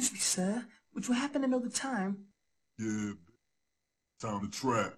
Excuse me, sir. Would you happen the time? Yeah, time to trap.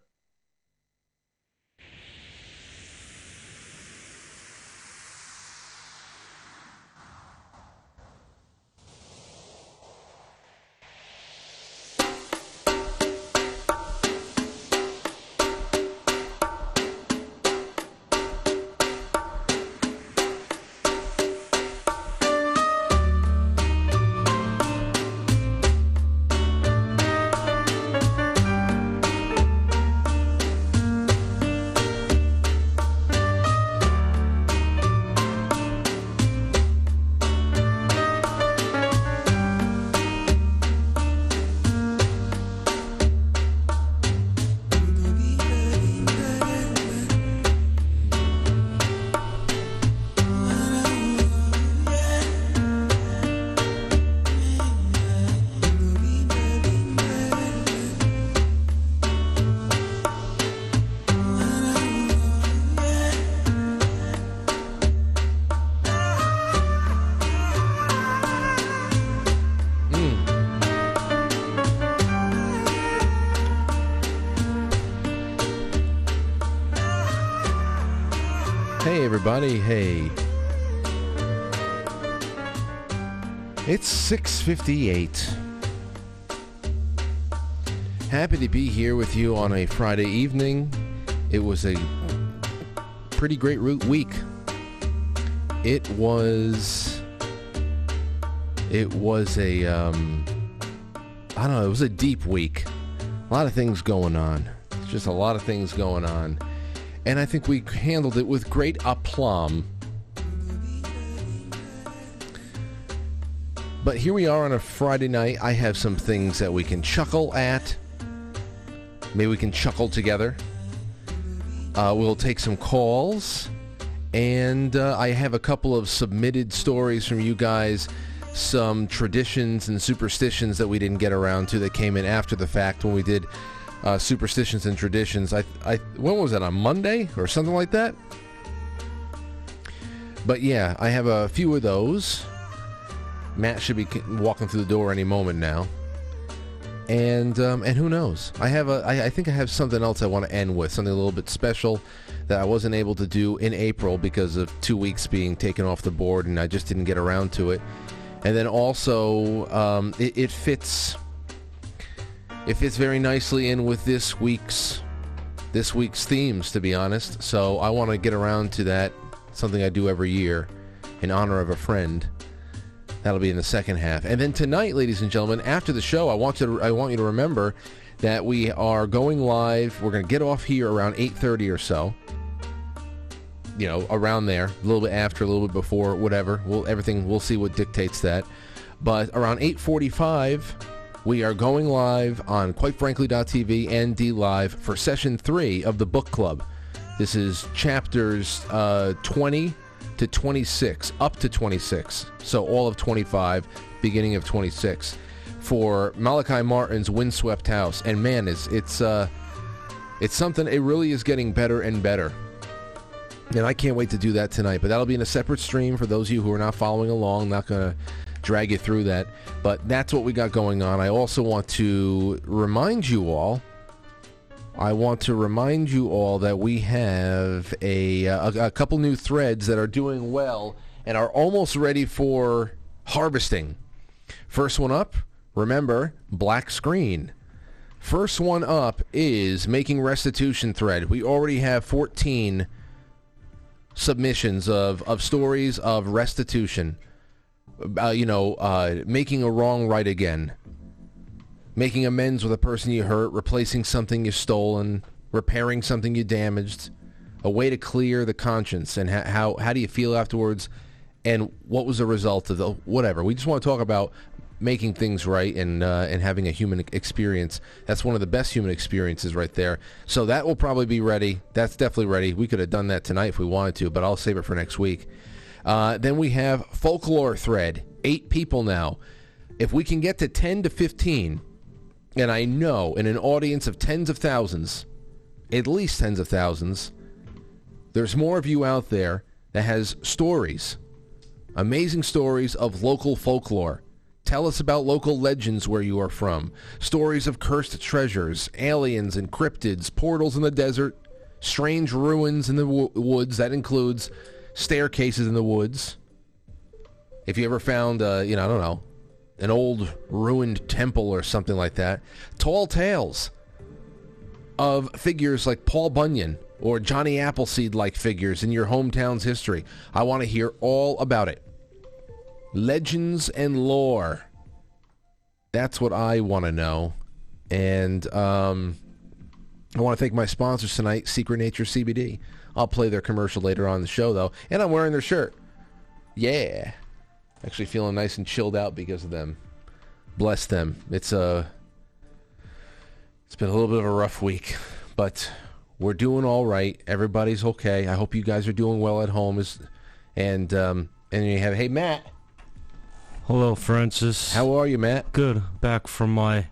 Everybody. Hey. It's 658. Happy to be here with you on a Friday evening. It was a pretty great root week. It was it was a um I don't know, it was a deep week. A lot of things going on. It's just a lot of things going on and I think we handled it with great aplomb. But here we are on a Friday night. I have some things that we can chuckle at. Maybe we can chuckle together. Uh, we'll take some calls. And uh, I have a couple of submitted stories from you guys. Some traditions and superstitions that we didn't get around to that came in after the fact when we did uh, superstitions and traditions. I, I, when was that on Monday or something like that? But yeah, I have a few of those. Matt should be walking through the door any moment now. And um, and who knows? I have a. I, I think I have something else I want to end with. Something a little bit special that I wasn't able to do in April because of two weeks being taken off the board, and I just didn't get around to it. And then also, um, it, it fits it fits very nicely in with this week's this week's themes to be honest. So i want to get around to that something i do every year in honor of a friend. That'll be in the second half. And then tonight ladies and gentlemen after the show i want to i want you to remember that we are going live. We're going to get off here around 8.30 or so. You know around there a little bit after a little bit before whatever. We'll everything we'll see what dictates that. But around 8.45 we are going live on quitefrankly.tv and DLive for session three of the book club. This is chapters uh, 20 to 26, up to 26. So all of 25, beginning of 26 for Malachi Martin's Windswept House. And man, it's it's uh, it's something. It really is getting better and better. And I can't wait to do that tonight. But that'll be in a separate stream for those of you who are not following along. Not gonna drag you through that. But that's what we got going on. I also want to remind you all. I want to remind you all that we have a, uh, a, a couple new threads that are doing well and are almost ready for harvesting. First one up, remember, black screen. First one up is making restitution thread. We already have 14 submissions of, of stories of restitution uh, you know, uh, making a wrong right again, making amends with a person you hurt, replacing something you stolen, repairing something you damaged, a way to clear the conscience, and ha- how how do you feel afterwards, and what was the result of the whatever. We just want to talk about making things right and uh, and having a human experience. That's one of the best human experiences right there. So that will probably be ready. That's definitely ready. We could have done that tonight if we wanted to, but I'll save it for next week. Uh, then we have folklore thread, eight people now. If we can get to 10 to 15, and I know in an audience of tens of thousands, at least tens of thousands, there's more of you out there that has stories, amazing stories of local folklore. Tell us about local legends where you are from. Stories of cursed treasures, aliens and cryptids, portals in the desert, strange ruins in the wo- woods. That includes staircases in the woods. If you ever found, uh, you know, I don't know, an old ruined temple or something like that. Tall tales of figures like Paul Bunyan or Johnny Appleseed like figures in your hometown's history. I want to hear all about it. Legends and lore. That's what I want to know. And um, I want to thank my sponsors tonight, Secret Nature CBD. I'll play their commercial later on in the show, though. And I'm wearing their shirt. Yeah. Actually feeling nice and chilled out because of them. Bless them. It's a... It's been a little bit of a rough week, but we're doing all right. Everybody's okay. I hope you guys are doing well at home. Is and um, and you have hey Matt, Hello, Francis. how are you, Matt? good? Back from my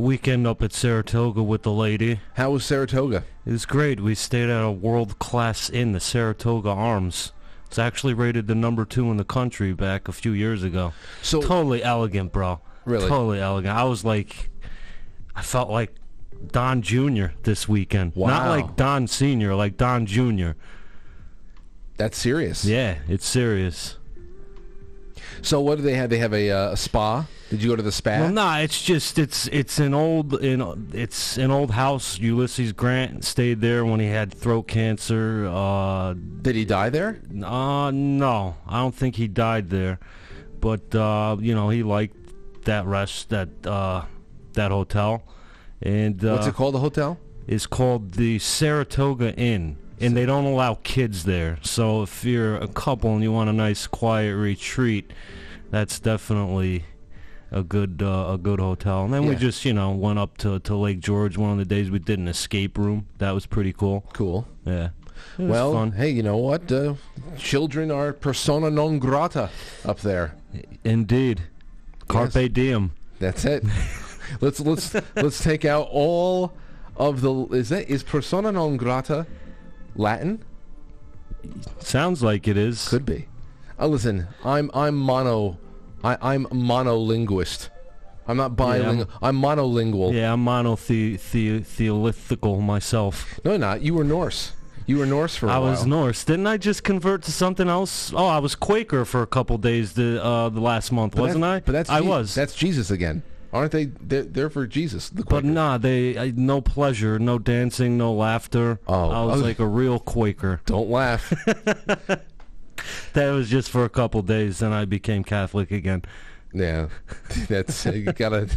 weekend up at Saratoga with the lady. How was Saratoga? It was great. We stayed at a world-class inn, the Saratoga Arms. It's actually rated the number two in the country back a few years ago. So Totally elegant, bro. Really? Totally elegant. I was like, I felt like Don Jr. this weekend. Not like Don Sr., like Don Jr. that's serious. Yeah, it's serious. So what do they have? They have a, uh, a spa. Did you go to the spa? Well, nah, it's just it's it's an old in it's an old house. Ulysses Grant stayed there when he had throat cancer. Uh, Did he die there? uh no, I don't think he died there, but uh, you know he liked that rest that uh, that hotel, and uh, What's it called? The hotel? is called the Saratoga Inn. And they don't allow kids there. So if you're a couple and you want a nice quiet retreat, that's definitely a good uh, a good hotel. And then we just, you know, went up to, to Lake George one of the days we did an escape room. That was pretty cool. Cool. Yeah. Well, fun. hey, you know what? Uh, children are persona non grata up there. Indeed. Carpe diem. That's it. let's let's let's take out all of the. Is that is persona non grata Latin? Sounds like it is. Could be. Uh, listen, I'm I'm mono, I, I'm monolinguist. I'm not bilingual. I'm monolingual. Yeah, I'm monotheolithical myself. No, not. You were Norse. You were Norse for a I while. I was Norse. Didn't I just convert to something else? Oh, I was Quaker for a couple days the uh, the last month, But wasn't I? But that's I Je- was. That's Jesus again, aren't they? They're, they're for Jesus. The but nah, they I, no pleasure, no dancing, no laughter. Oh, I was like a real Quaker. Don't laugh. That was just for a couple days, and I became Catholic again. yeah, that's uh, you gotta.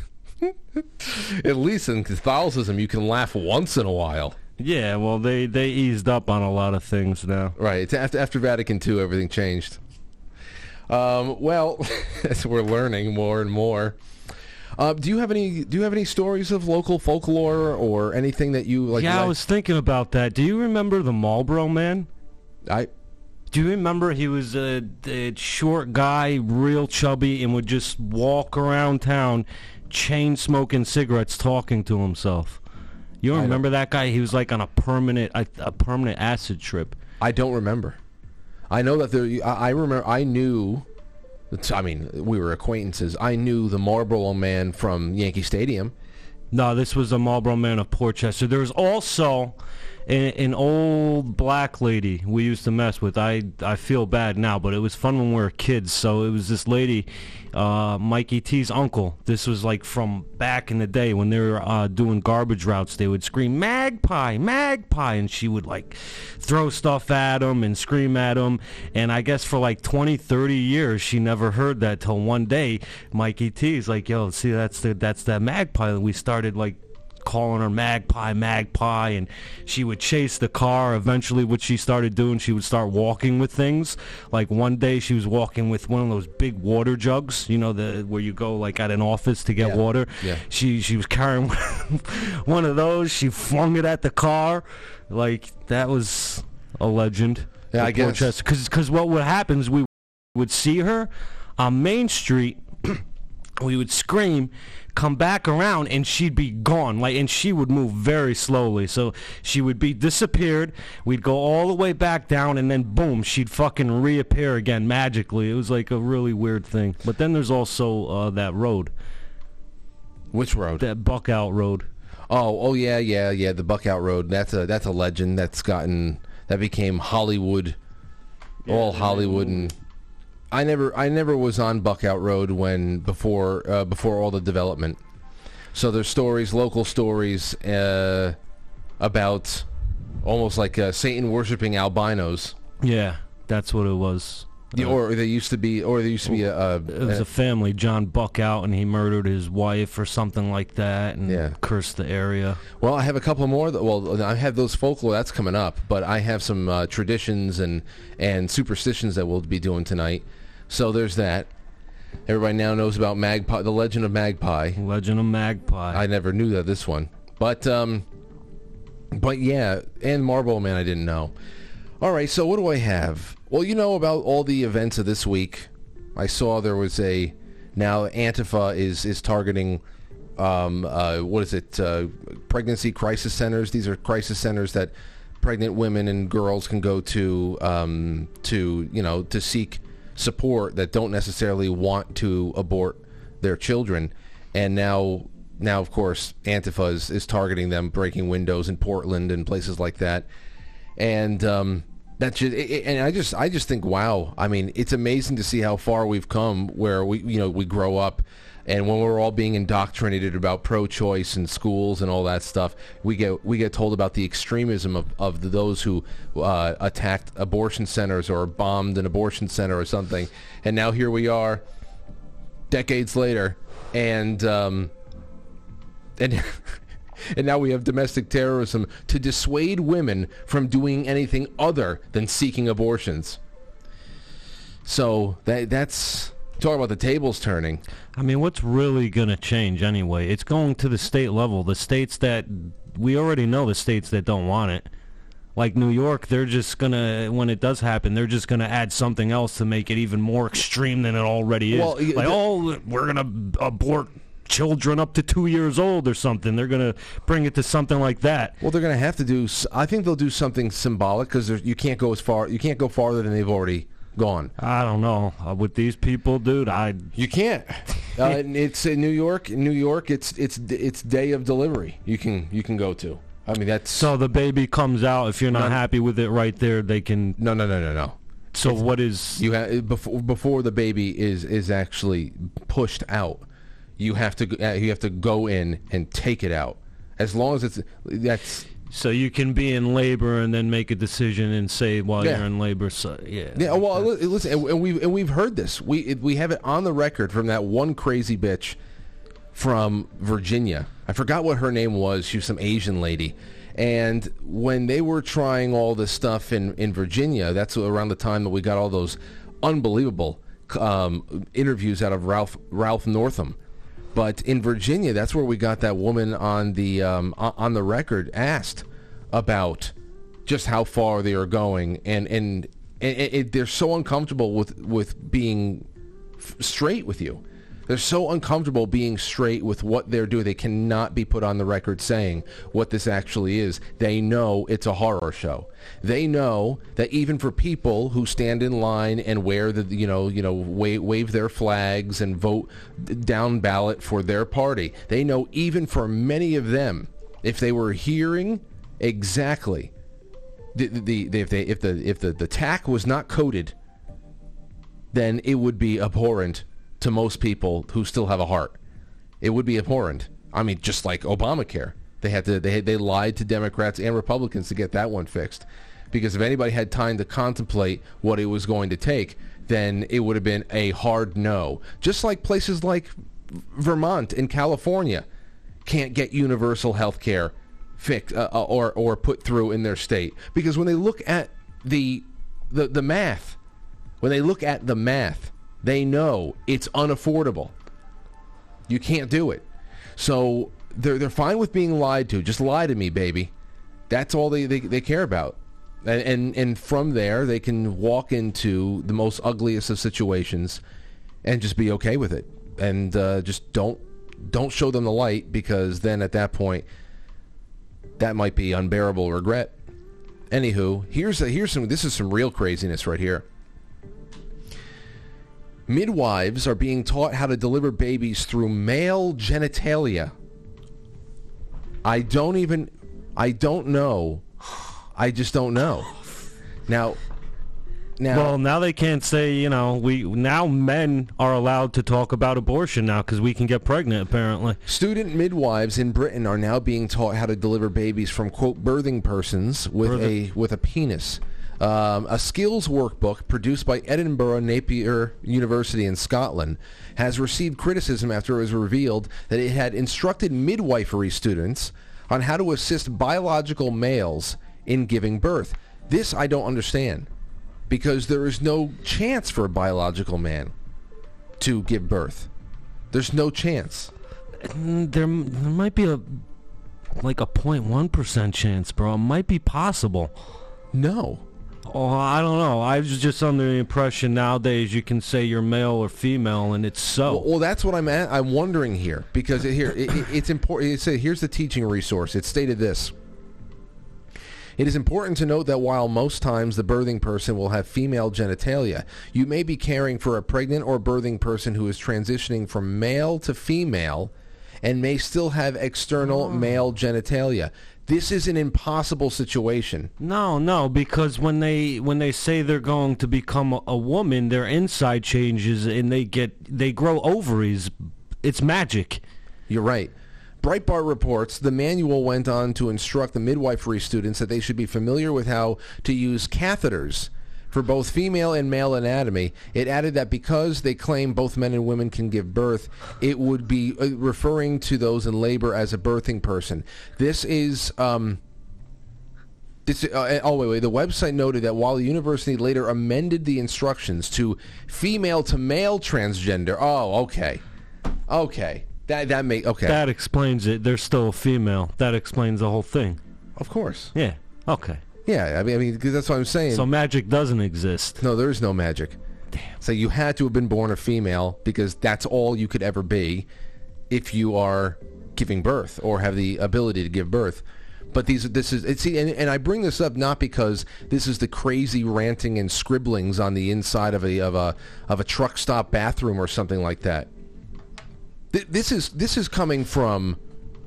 At least in Catholicism, you can laugh once in a while. Yeah, well, they they eased up on a lot of things now. Right. It's after after Vatican II, everything changed. Um, well, as we're learning more and more. Uh, do you have any Do you have any stories of local folklore or anything that you like? yeah, I was thinking about that. Do you remember the Marlboro Man? I Do you remember he was a, a short guy, real chubby, and would just walk around town, chain smoking cigarettes, talking to himself? You remember that guy? He was like on a permanent a, a permanent acid trip. I don't remember. I know that there. I, I remember. I knew. I mean, we were acquaintances. I knew the Marlboro Man from Yankee Stadium. No, this was a Marlboro Man of Portchester. There was also an, an old black lady we used to mess with. I I feel bad now, but it was fun when we were kids. So it was this lady, uh, Mikey T's uncle. This was like from back in the day when they were uh, doing garbage routes. They would scream "Magpie, Magpie," and she would like throw stuff at him and scream at him. And I guess for like 20, 30 years, she never heard that till one day, Mikey T's like, "Yo, see, that's the that's that magpie." And we started like calling her magpie magpie and she would chase the car eventually what she started doing she would start walking with things like one day she was walking with one of those big water jugs you know the where you go like at an office to get Yeah. water Yeah. she she was carrying one of those she flung it at the car like that was a legend Yeah, I guess. Portchester. Cause, 'cause what would happen is we would see her on Main Street we would scream, come back around, and she'd be gone. Like, and she would move very slowly. So she would be disappeared. We'd go all the way back down, and then boom, she'd fucking reappear again magically. It was like a really weird thing. But then there's also uh, that road, Which road? that Buckout Road. Oh, oh yeah, yeah, yeah. The Buckout Road. That's a that's a legend. That's gotten that became Hollywood, all Hollywood, and I never I never was on Buckout Road when before uh, before all the development. So there's stories, local stories uh, about almost like uh, Satan worshiping albinos. Yeah, that's what it was. The- or there used to be, or there used to be a, a, It was a family, John Buckout, and he murdered his wife or something like that, and Yeah. cursed the area. Well, I have a couple more. That, well, I have those folklore that's coming up, but I have some uh, traditions and and superstitions that we'll be doing tonight. So there's that. Everybody now knows about Magpie, the legend of Magpie. Legend of Magpie. I never knew that this one, but um, but yeah, and Marlboro Man, I didn't know. All right, so what do I have? Well, you know about all the events of this week. I saw there was a now Antifa is is targeting um, uh, what is it? Uh, pregnancy crisis centers. These are crisis centers that pregnant women and girls can go to um, to you know to seek support that don't necessarily want to abort their children. And now now of course Antifa is, is targeting them, breaking windows in Portland and places like that. And um, that just, it- and I just I just think wow. I mean, it's amazing to see how far we've come. Where we you know we grow up, and when we're all being indoctrinated about pro-choice in schools and all that stuff, we get we get told about the extremism of, of those who uh, attacked abortion centers or bombed an abortion center or something. And now here we are, decades later, and um, and and now we have domestic terrorism to dissuade women from doing anything other than seeking abortions. So that that's talk about the tables turning. I mean, what's really going to change anyway? It's going to the state level. The states that we already know the states that don't want it. Like New York, they're just going to when it does happen, they're just going to add something else to make it even more extreme than it already is. Well, like, the- oh, we're going to abort children up to 2 years old or something. They're going to bring it to something like that. Well, they're going to have to do. I think they'll do something symbolic because you can't go as far. You can't go farther than they've already gone. I don't know. Uh, with these people, dude, I You can't. Uh, it's in New York. In New York, it's it's it's day of delivery. You can you can go to. I mean that's so the baby comes out if you're not None- happy with it right there, they can no no no no no. So what is You have before before the baby is is actually pushed out. You have to uh, you have to go in and take it out. As long as it's that's So you can be in labor and then make a decision and say while Yeah. you're in labor. So yeah. yeah. Well, li- listen, and- and we and we've heard this. We we have it on the record from that one crazy bitch from Virginia. I forgot what her name was. She was some Asian lady. And when they were trying all this stuff in, in Virginia, that's around the time that we got all those unbelievable um, interviews out of Ralph Ralph Northam. But in Virginia, that's where we got that woman on the um, on the record asked about just how far they are going, and and, it, it- they're so uncomfortable with with being f- straight with you. They're so uncomfortable being straight with what they're doing. They cannot be put on the record saying what this actually is. They know it's a horror show. They know that even for people who stand in line and wear the, you know, you know, wave, wave their flags and vote down ballot for their party, they know even for many of them, if they were hearing exactly the, the, the if they if the if the, the tack was not coded then it would be abhorrent to most people who still have a heart. It would be abhorrent. I mean, just like Obamacare, they had to they they lied to Democrats and Republicans to get that one fixed, because if anybody had time to contemplate what it was going to take, then it would have been a hard no. Just like places like Vermont and California can't get universal health care fixed uh, uh, or or put through in their state because when they look at the the, the math when they look at the math, they know it's unaffordable. You can't do it. So they're they're fine with being lied to. Just lie to me, baby. That's all they, they, they care about. And, and and from there they can walk into the most ugliest of situations and just be okay with it. and uh, just don't don't show them the light because then at that point that might be unbearable regret. Anywho, here's a, here's some this is some real craziness right here. Midwives are being taught how to deliver babies through male genitalia. I don't even I don't know. I just don't know. Now now Well, now they can't say, you know, we now men are allowed to talk about abortion now because we can get pregnant apparently. Student midwives in Britain are now being taught how to deliver babies from quote birthing persons with Birthing. a with a penis. Um, a skills workbook produced by Edinburgh Napier University in Scotland has received criticism after it was revealed that it had instructed midwifery students on how to assist biological males in giving birth. This I don't understand because there is no chance for a biological man to give birth. There's no chance. Mm, There, there might be a like a 0.1 percent chance, bro. It might be possible. No. Oh, I don't know. I was just under the impression nowadays you can say you're male or female, and it's so. Well, well, that's what I'm at. I'm wondering here because it, here it, it- it's important. It said here's the teaching resource. It stated this. It is important to note that while most times the birthing person will have female genitalia, you may be caring for a pregnant or birthing person who is transitioning from male to female and may still have external hmm. male genitalia. This is an impossible situation. No, no, because when they when they say they're going to become a, a woman, their inside changes and they get they grow ovaries. It's magic. You're right. Breitbart reports the manual went on to instruct the midwifery students that they should be familiar with how to use catheters for both female and male anatomy. It added that because they claim both men and women can give birth, it would be uh, referring to those in labor as a birthing person. This is. Um, this, uh, oh wait, wait. The website noted that while the university later amended the instructions to female to male transgender. Oh, okay, okay. That that make okay. That explains it. They're still a female. That explains the whole thing. of course. Yeah. Okay. Yeah. I mean, I mean, 'cause that's what I'm saying. So magic doesn't exist. no, there is no magic. Damn. So you had to have been born a female because that's all you could ever be if you are giving birth or have the ability to give birth. But these, this is, it's, see, and, and I bring this up not because this is the crazy ranting and scribblings on the inside of a of a of a truck stop bathroom or something like that. Th- This is this is coming from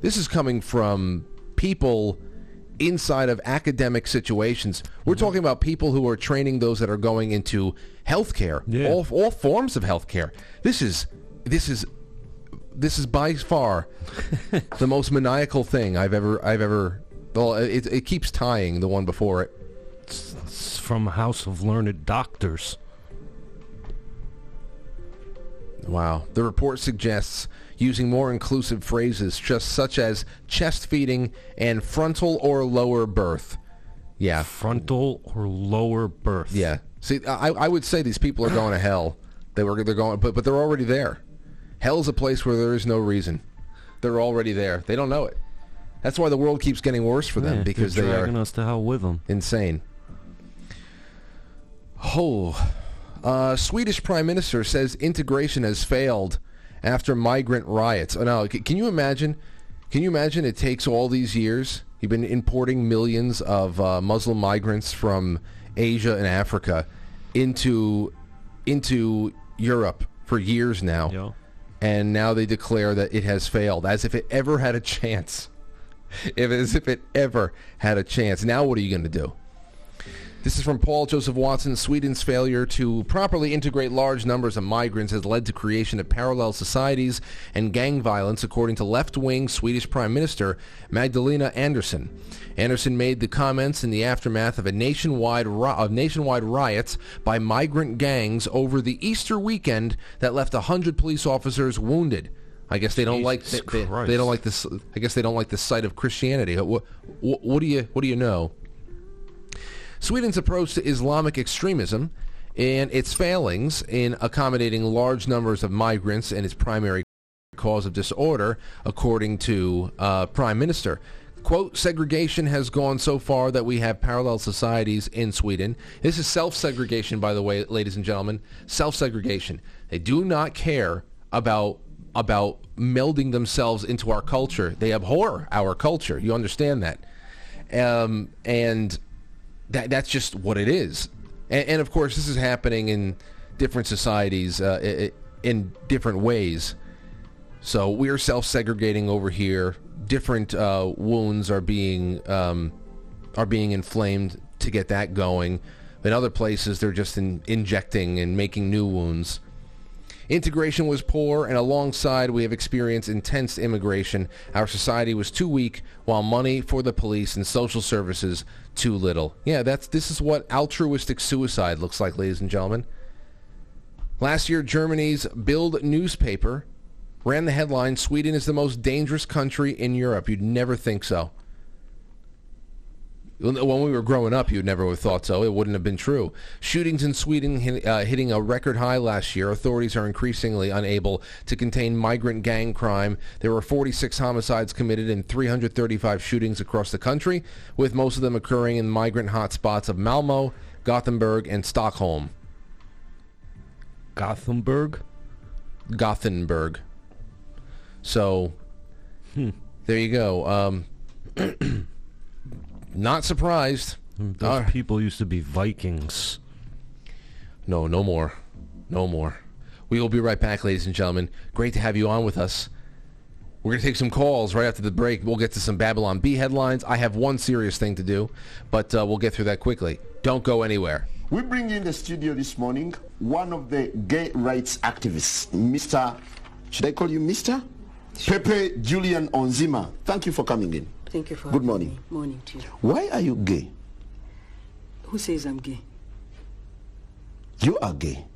this is coming from people inside of academic situations. We're mm-hmm. talking about people who are training those that are going into healthcare, Yeah. all all forms of healthcare. This is this is this is by far the most maniacal thing I've ever I've ever. Well, it, it keeps tying the one before it. It's from house of learned doctors. Wow. The report suggests using more inclusive phrases just such as chest feeding and frontal or lower birth. Yeah. Frontal or lower birth. Yeah. See, I, I would say these people are going to hell. They were they're going but but they're already there. Hell's a place where there is no reason. They're already there. They don't know it. That's why the world keeps getting worse for them Yeah, because they're they are us to hell with them. insane. Oh, uh, Swedish Prime Minister says integration has failed after migrant riots. Oh, no, can you imagine? Can you imagine it takes all these years? You've been importing millions of uh, Muslim migrants from Asia and Africa into into Europe for years now, Yo. and now they declare that it has failed, as if it ever had a chance. If as if it ever had a chance. Now what are you going to do? This is from Paul Joseph Watson. Sweden's failure to properly integrate large numbers of migrants has led to creation of parallel societies and gang violence, according to left-wing Swedish Prime Minister Magdalena Andersson. Andersson made the comments in the aftermath of a nationwide ri- of nationwide riots by migrant gangs over the Easter weekend that left hundred police officers wounded. I guess they don't like Jesus they, they- they don't like this. I guess they don't like the sight of Christianity. What, what, what do you what do you know? Sweden's approach to Islamic extremism and its failings in accommodating large numbers of migrants and its primary cause of disorder, according to uh, Prime Minister. Quote, segregation has gone so far that we have parallel societies in Sweden. This is self-segregation, by the way, ladies and gentlemen. Self-segregation. They do not care about about melding themselves into our culture. They abhor our culture. You understand that, um, and that that's just what it is. And, and of course, this is happening in different societies uh, in different ways. So we are self-segregating over here. Different uh, wounds are being um, are being inflamed to get that going. In other places, they're just in, injecting and making new wounds. Integration was poor, and alongside we have experienced intense immigration. Our society was too weak, while money for the police and social services too little. Yeah, that's this is what altruistic suicide looks like, ladies and gentlemen. Last year, Germany's Bild newspaper ran the headline, Sweden is the most dangerous country in Europe. You'd never think so. When we were growing up, you'd never have thought so. It wouldn't have been true. Shootings in Sweden hit, uh, hitting a record high last year. Authorities are increasingly unable to contain migrant gang crime. There were 46 homicides committed and 335 shootings across the country, with most of them occurring in migrant hotspots of Malmo, Gothenburg, and Stockholm. Gothenburg. Gothenburg. So, there you go. Um, not surprised. Those Uh, people used to be Vikings. no, no more. No more. We will be right back, ladies and gentlemen. Great to have you on with us. We're going to take some calls right after the break. We'll get to some Babylon Bee headlines. I have one serious thing to do, but uh, we'll get through that quickly. Don't go anywhere. We bring in the studio this morning one of the gay rights activists, Mr. Should I call you Mr? Pepe Julian Onziema. Thank you for coming in. Thank you for Good morning. me. Morning to you. Why are you gay? Who says I'm gay? You are gay.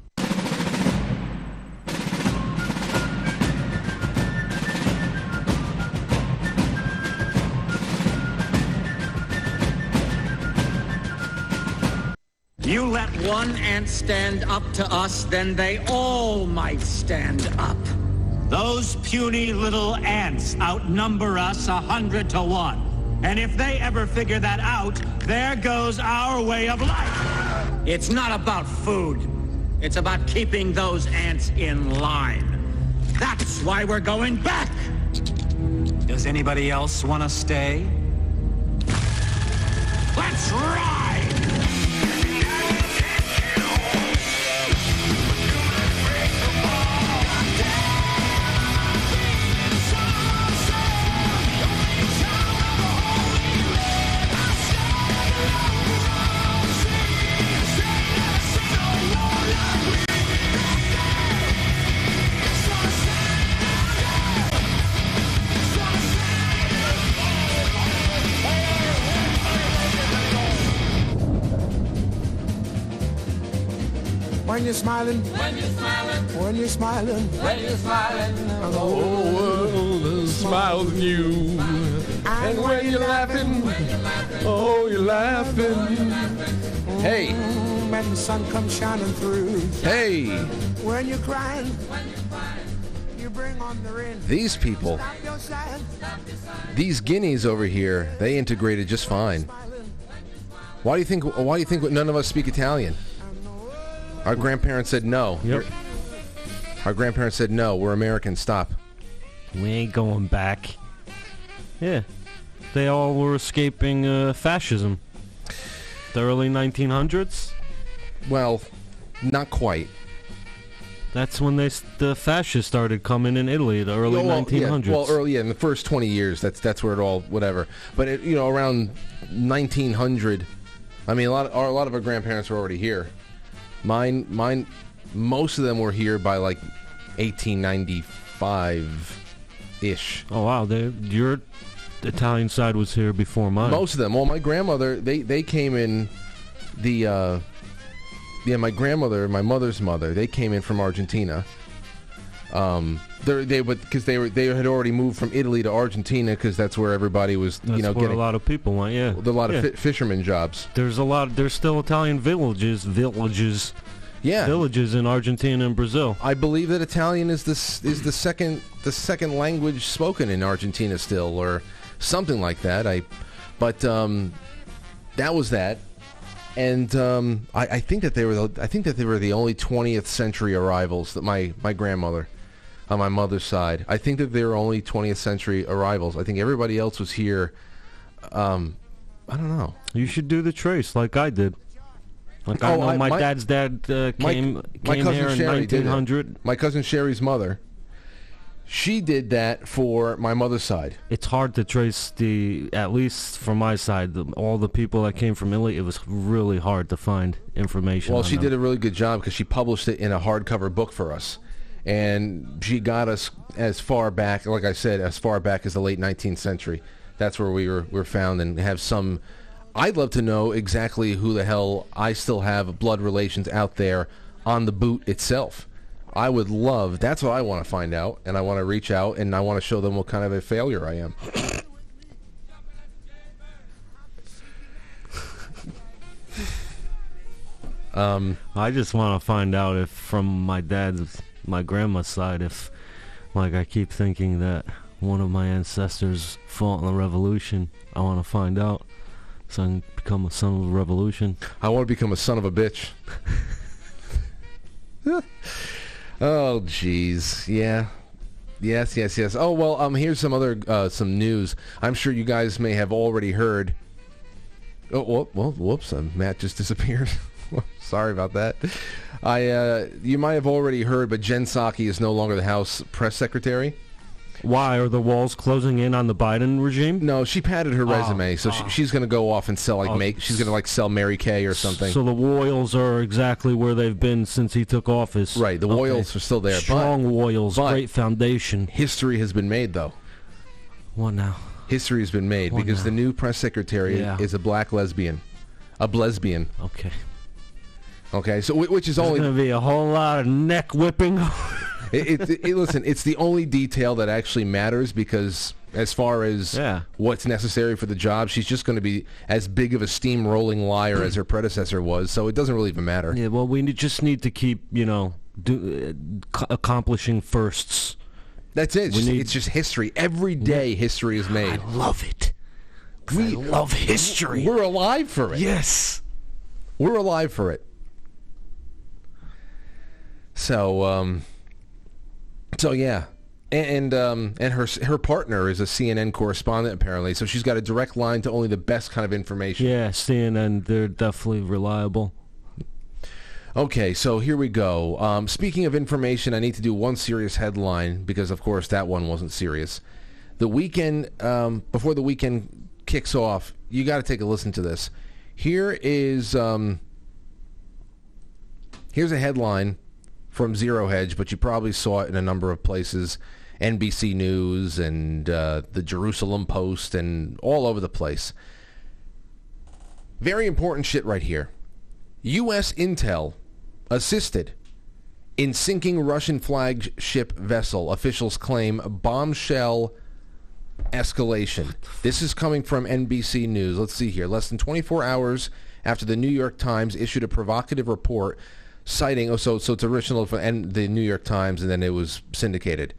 You let one ant stand up to us, then they all might stand up. Those puny little ants outnumber us a hundred to one. And if they ever figure that out, there goes our way of life. It's not about food. It's about keeping those ants in line. That's why we're going back. Does anybody else want to stay? Let's ride! You're smiling, when you're smiling, when you're smiling, when you're smiling, the whole world smiles at you. And when you're laughing, oh, you're laughing. Hey, mm, when the sun comes shining through. hey, When you're crying, you bring on the rain. these people, Stop your sighing, these guineas over here, they integrated just fine. Why do you think? Why do you think none of us speak Italian? Our grandparents said no. Yep. Our grandparents said no. We're Americans. Stop. We ain't going back. Yeah. They all were escaping uh, fascism. The early 1900s. Well, not quite. That's when they the fascists started coming in Italy. The early well, 1900s. Yeah, well, early yeah, in the first 20 years, that's that's where it all whatever. But it, you know, around 1900, I mean, a lot of, a lot of our grandparents were already here. Mine, mine, most of them were here by like 1895 ish. oh wow, they, your Italian side was here before mine. Most of them. Well, my grandmother, they they came in the uh, yeah, my grandmother, my mother's mother, they came in from Argentina. Um, they would because they were they had already moved from Italy to Argentina because that's where everybody was That's you know getting a lot of people went. Yeah, a lot of Yeah. fi- fisherman jobs. There's a lot. There's still Italian villages, villages, Yeah, villages in Argentina and Brazil. I believe that Italian is this is the second the second language spoken in Argentina still, or something like that. I, but um, that was that, and um, I, I think that they were the, I think that they were the only 20th century arrivals that my my grandmother. On my mother's side. I think that they're only 20th century arrivals. I think everybody else was here. Um, I don't know. You should do the trace like I did. Like I Oh, know I- my, my- dad's dad uh, came my came cousin here in Sherry it. 1900. My cousin Sherry's mother, she did that for my mother's side. It's hard to trace the, at least from my side, the, all the people that came from Italy. It was really hard to find information. Well, she them. did a really good job because she published it in a hardcover book for us, and she got us as far back, like I said, as far back as the late 19th century. That's where we were, were found, and have some. I'd love to know exactly who the hell I still have blood relations out there on the boot itself. I would love. That's what I want to find out, and I want to reach out and I want to show them what kind of a failure I am. um, I just want to find out if from my dad's, my grandma's side, if, like, I keep thinking that one of my ancestors fought in the revolution. I want to find out so I can become a son of the revolution. I want to become a son of a bitch. oh, jeez. Yeah. Yes, yes, yes. Oh well. Um, here's some other uh, some news. I'm sure you guys may have already heard. Oh well, well whoops! Um, Matt just disappeared. Sorry about that. I uh, you might have already heard, but Jen Psaki is no longer the House press secretary. Why are the walls closing in on the Biden regime? No, she padded her Oh, resume, so she, she's going to go off and sell like Oh, make. She's going to like sell Mary Kay or something. So the Royals are exactly where they've been since he took office. Right, the Okay. Royals are still there, but- Strong Royals, but- great foundation. History has been made, though. What now? History has been made What because now? the new press secretary Yeah. is a black lesbian, a lesbian. Okay. Okay, so which is There's only going to be a whole lot of neck whipping. it, it, it- listen. It's the only detail that actually matters because as far as Yeah. what's necessary for the job, she's just going to be as big of a steamrolling liar as her predecessor was. So it doesn't really even matter. yeah, well, we need, just need to keep, you know, do, uh, c- accomplishing firsts. That's it. It's just, need- it's just history. Every day, history is made. I love it. We love history. We're alive for it. Yes. We're alive for it. So, um, so yeah, and and, um, and her her partner is a CNN correspondent apparently, so she's got a direct line to only the best kind of information. Yeah, CNN, they're definitely reliable. Okay, so here we go. Um, speaking of information, I need to do one serious headline because, of course, that one wasn't serious. The weekend, um, before the weekend kicks off, you got to take a listen to this. Here is um, here's a headline from Zero Hedge, but you probably saw it in a number of places, NBC News and uh, the Jerusalem Post and all over the place. Very important shit right here. U.S. intel assisted in sinking Russian flagship vessel. Officials claim bombshell escalation. This is coming from NBC News. Let's see here. Less than 24 hours after the New York Times issued a provocative report citing, oh, so, so it's original and the New York Times, and then it was syndicated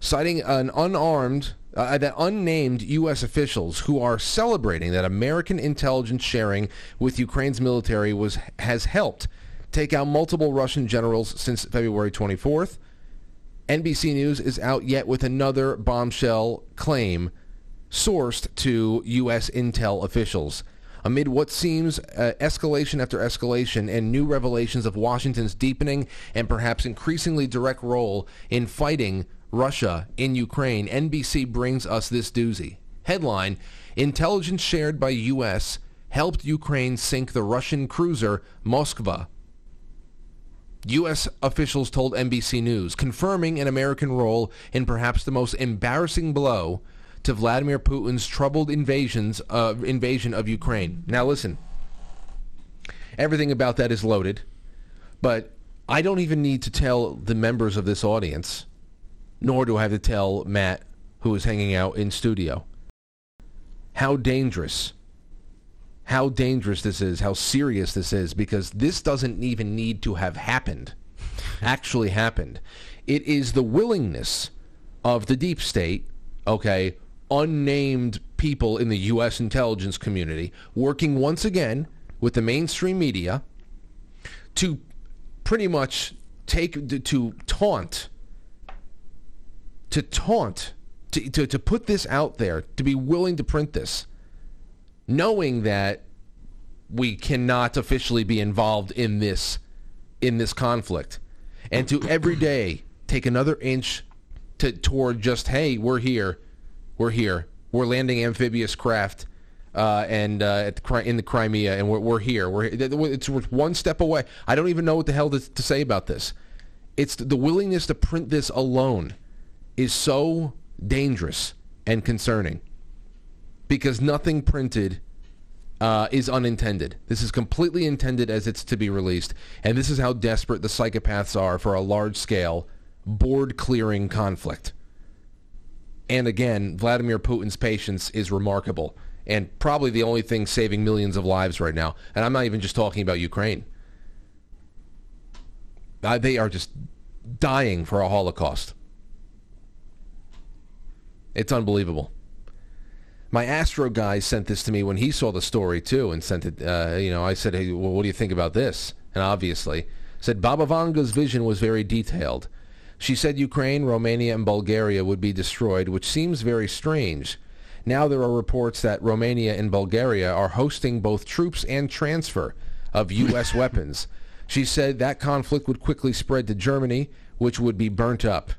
citing an unarmed, uh, that unnamed U.S. officials who are celebrating that American intelligence sharing with Ukraine's military was has helped take out multiple Russian generals since February 24th. NBC News is out yet with another bombshell claim sourced to U.S. intel officials. Amid what seems uh, escalation after escalation and new revelations of Washington's deepening and perhaps increasingly direct role in fighting Russia in Ukraine, NBC brings us this doozy. Headline, Intelligence shared by U.S. helped Ukraine sink the Russian cruiser Moskva. U.S. officials told NBC News, confirming an American role in perhaps the most embarrassing blow to Vladimir Putin's troubled invasions uh, invasion of Ukraine. Now listen, everything about that is loaded, but I don't even need to tell the members of this audience, nor do I have to tell Matt, who is hanging out in studio, how dangerous how dangerous this is, how serious this is, because this doesn't even need to have happened, actually happened. It is the willingness of the deep state, okay, unnamed people in the U.S. intelligence community, working once again with the mainstream media to pretty much take, to taunt to taunt, to, to, to put this out there, to be willing to print this, knowing that we cannot officially be involved in this in this conflict, and to every day take another inch to toward just hey, we're here, we're here, we're landing amphibious craft. Uh, and uh, the, in the Crimea, and we're, we're here. We're it's one step away. I don't even know what the hell to, to say about this. It's the willingness to print this alone is so dangerous and concerning because nothing printed uh, is unintended. This is completely intended as it's to be released, and this is how desperate the psychopaths are for a large-scale, board-clearing conflict. And again, Vladimir Putin's patience is remarkable, and probably the only thing saving millions of lives right now. And I'm not even just talking about Ukraine. Uh, they are just dying for a Holocaust. It's unbelievable. My Astro guy sent this to me when he saw the story too, and sent it. Uh, you know, I said, "Hey, well, what do you think about this?" And obviously, said Baba Vanga's vision was very detailed. She said Ukraine, Romania, and Bulgaria would be destroyed, which seems very strange. Now there are reports that Romania and Bulgaria are hosting both troops and transfer of U.S. weapons. She said that conflict would quickly spread to Germany, which would be burnt up.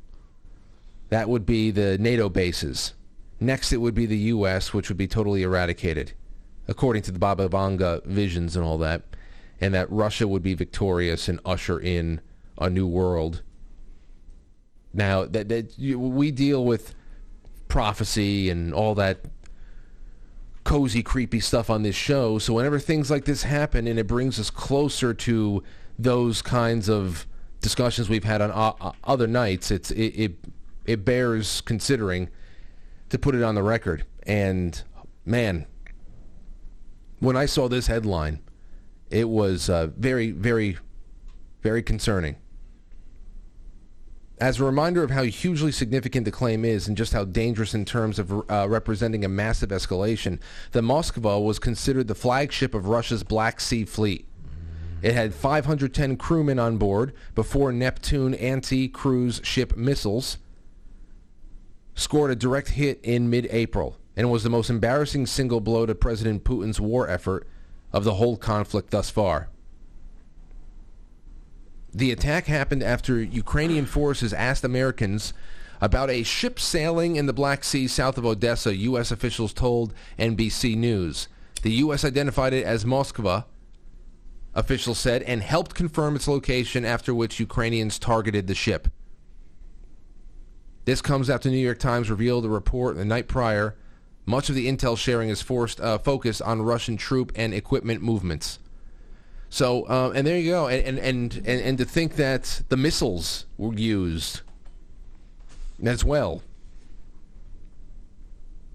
That would be the NATO bases. Next, it would be the U.S., which would be totally eradicated, according to the Baba Vanga visions and all that, and that Russia would be victorious and usher in a new world. Now, that, that you- we deal with prophecy and all that cozy, creepy stuff on this show. So whenever things like this happen and it brings us closer to those kinds of discussions we've had on o- other nights, it's it, it it bears considering to put it on the record. And man, when I saw this headline, it was uh, very, very, very concerning. As a reminder of how hugely significant the claim is and just how dangerous in terms of uh, representing a massive escalation, the Moskva was considered the flagship of Russia's Black Sea Fleet. It had 510 crewmen on board before Neptune anti-cruise ship missiles scored a direct hit in mid-April and was the most embarrassing single blow to President Putin's war effort of the whole conflict thus far. The attack happened after Ukrainian forces asked Americans about a ship sailing in the Black Sea south of Odessa, U.S. officials told NBC News. The U.S. identified it as Moskva, officials said, and helped confirm its location, after which Ukrainians targeted the ship. This comes after New York Times revealed a report the night prior. Much of the intel sharing is forced uh, focused on Russian troop and equipment movements. So, uh, and there you go. And, and, and, and, to think that the missiles were used as well.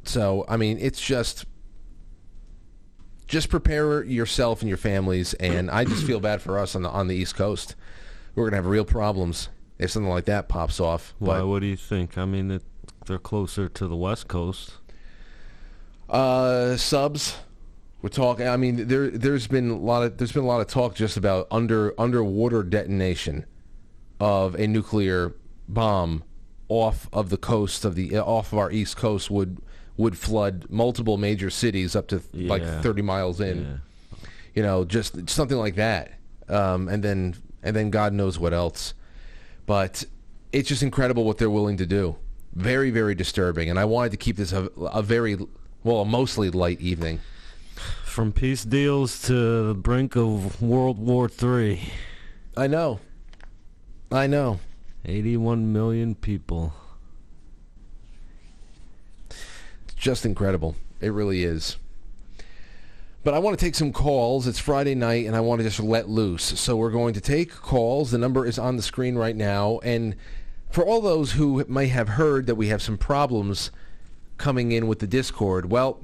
So, I mean, it's just, just prepare yourself and your families. And I just feel bad for us on the, on the East Coast. We're going to have real problems if something like that pops off. Why? But, What do you think? I mean, it, they're closer to the West Coast. Uh, subs. We're talking. I mean, there there's been a lot of there's been a lot of talk just about under underwater detonation of a nuclear bomb off of the coast of the off of our east coast would would flood multiple major cities up to like 30 miles in. You know, just something like that. Um, and then and then God knows what else. But it's just incredible what they're willing to do. Very very disturbing. And I wanted to keep this a, a very well, a mostly light evening. From peace deals to the brink of World War III. I know. I know. 81 million people. It's just incredible. It really is. But I want to take some calls. It's Friday night, and I want to just let loose. So we're going to take calls. The number is on the screen right now. And for all those who may have heard that we have some problems coming in with the Discord, well,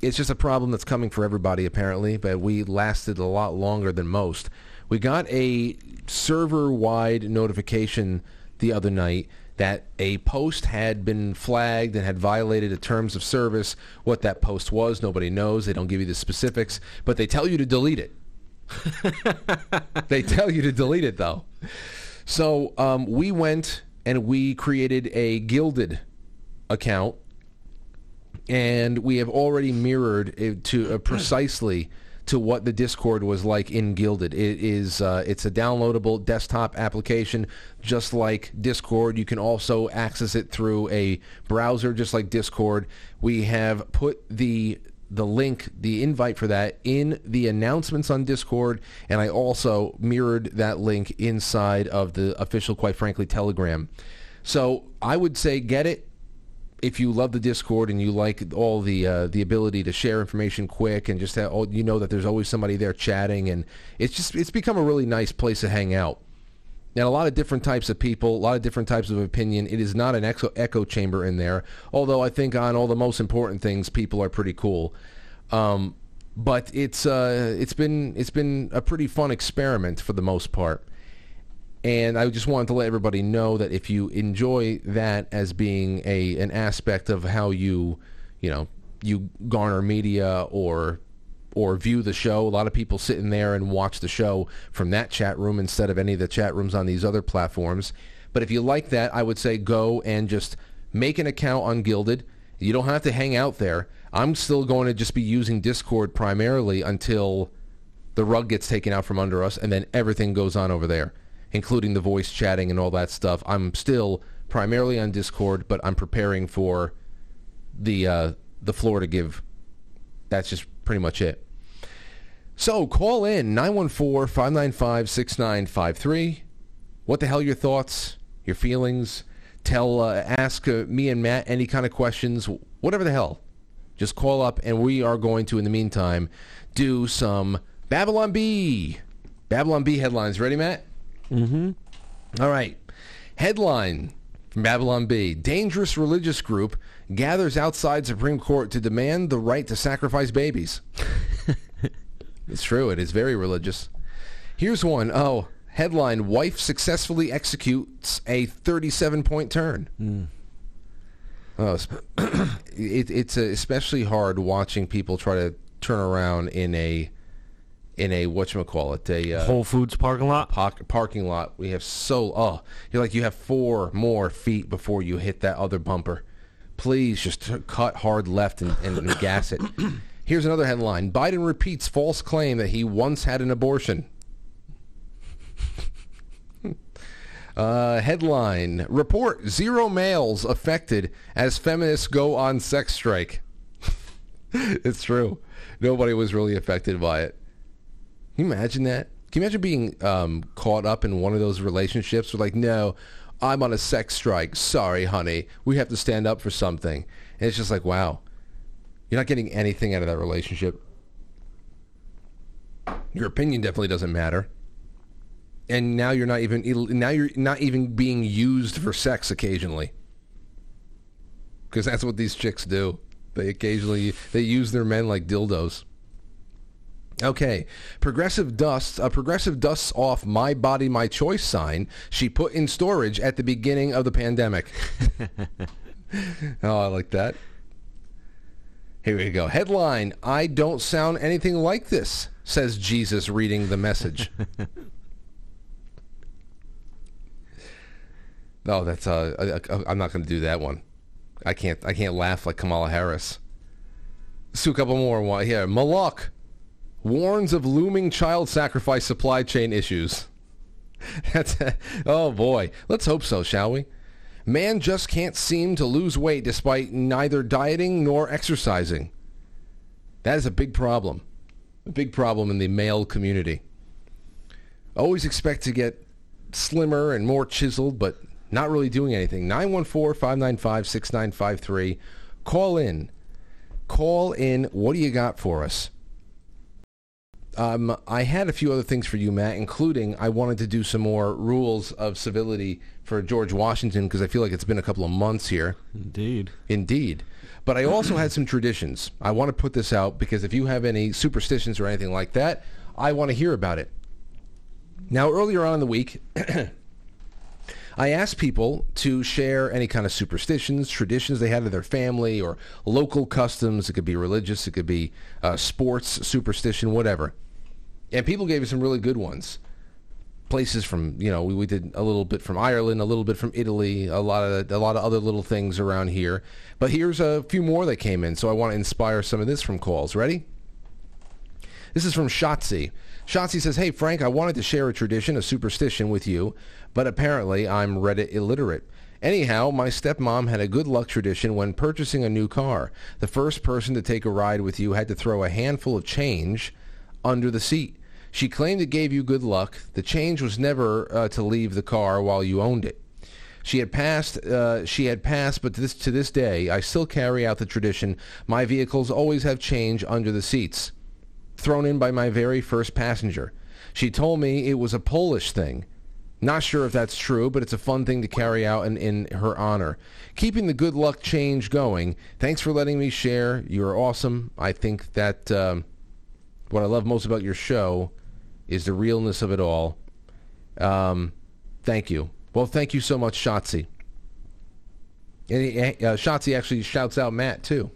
it's just a problem that's coming for everybody apparently, but we lasted a lot longer than most. We got a server-wide notification the other night that a post had been flagged and had violated the terms of service. What that post was, nobody knows. They don't give you the specifics, but they tell you to delete it. they tell you to delete it though. So um, we went and we created a Guilded account, and we have already mirrored it to uh, precisely to what the Discord was like in Guilded. It is uh, it's a downloadable desktop application, just like Discord. You can also access it through a browser, just like Discord. We have put the the link, the invite for that in the announcements on Discord, and I also mirrored that link inside of the official, quite frankly, Telegram. So I would say get it if you love the Discord and you like all the uh, the ability to share information quick and just have, you know that there's always somebody there chatting and it's just it's become a really nice place to hang out. And a lot of different types of people, a lot of different types of opinion. It is not an echo, echo chamber in there, although I think on all the most important things, people are pretty cool. Um, but it's uh, it's been it's been a pretty fun experiment for the most part. And I just wanted to let everybody know that if you enjoy that as being a an aspect of how you, you know, you garner media or or view the show, a lot of people sit in there and watch the show from that chat room instead of any of the chat rooms on these other platforms. But if you like that, I would say go and just make an account on Guilded. You don't have to hang out there. I'm still going to just be using Discord primarily until the rug gets taken out from under us and then everything goes on over there including the voice chatting and all that stuff. I'm still primarily on Discord, but I'm preparing for the uh, the floor to give. That's just pretty much it. So call in 914-595-6953. What the hell your thoughts, your feelings? Tell, uh, ask uh, me and Matt any kind of questions, whatever the hell. Just call up and we are going to, in the meantime, do some Babylon Bee. Babylon Bee headlines. Ready, Matt? Mm-hmm. All right. Headline from Babylon Bee. Dangerous religious group gathers outside Supreme Court to demand the right to sacrifice babies. it's true. It is very religious. Here's one. Oh, headline. Wife successfully executes a 37-point turn. Oh, it, it's especially hard watching people try to turn around in a in a whatchamacallit, a uh, Whole Foods parking lot. park, parking lot. We have so oh, you're like you have four more feet before you hit that other bumper. Please just cut hard left and, and, and gas it. Here's another headline: Biden repeats false claim that he once had an abortion. Uh, headline: Report: Zero males affected as feminists go on sex strike. it's true. Nobody was really affected by it. Can you imagine that? Can you imagine being um, caught up in one of those relationships where like, no, I'm on a sex strike. Sorry, honey. We have to stand up for something. And it's just like, wow. You're not getting anything out of that relationship. Your opinion definitely doesn't matter. And now you're not even now you're not even being used for sex occasionally. Because that's what these chicks do. They occasionally they use their men like dildos. Okay, progressive dusts A progressive dusts off "My Body, My Choice" sign she put in storage at the beginning of the pandemic. oh, I like that. Here we go. Headline: I don't sound anything like this. Says Jesus, reading the message. no, that's uh, I, I, I'm not going to do that one. I can't. I can't laugh like Kamala Harris. Let's do a couple more. One here. Moloch warns of looming child sacrifice supply chain issues. That's oh boy. Let's hope so, shall we? Man just can't seem to lose weight despite neither dieting nor exercising. That is a big problem. A big problem in the male community. Always expect to get slimmer and more chiseled, but not really doing anything. 914-595-6953. Call in. Call in. What do you got for us? Um, I had a few other things for you, Matt, including I wanted to do some more rules of civility for George Washington because I feel like it's been a couple of months here. Indeed. Indeed. But I also had some traditions. I want to put this out because if you have any superstitions or anything like that, I want to hear about it. Now, earlier on in the week, I asked people to share any kind of superstitions, traditions they had in their family, or local customs. It could be religious, it could be uh, sports superstition, whatever. And people gave me some really good ones. places from you know we, we did a little bit from Ireland, a little bit from Italy, a lot of a lot of other little things around here. But here's a few more that came in, so I want to inspire some of this from calls. Ready? This is from Shotzi. Shotzi says, "Hey Frank, I wanted to share a tradition, a superstition with you, but apparently I'm Reddit illiterate." Anyhow, my stepmom had a good luck tradition when purchasing a new car. The first person to take a ride with you had to throw a handful of change under the seat. She claimed it gave you good luck. The change was never uh, to leave the car while you owned it. She had passed. Uh, she had passed, but this to this day, I still carry out the tradition. My vehicles always have change under the seats, thrown in by my very first passenger. She told me it was a Polish thing. Not sure if that's true, but it's a fun thing to carry out in, in her honor. Keeping the good luck change going. Thanks for letting me share. You're awesome. I think that um, what I love most about your show is the realness of it all. Um, thank you. Well, thank you so much, Shotzi. And he- uh, Shotzi actually shouts out Matt too.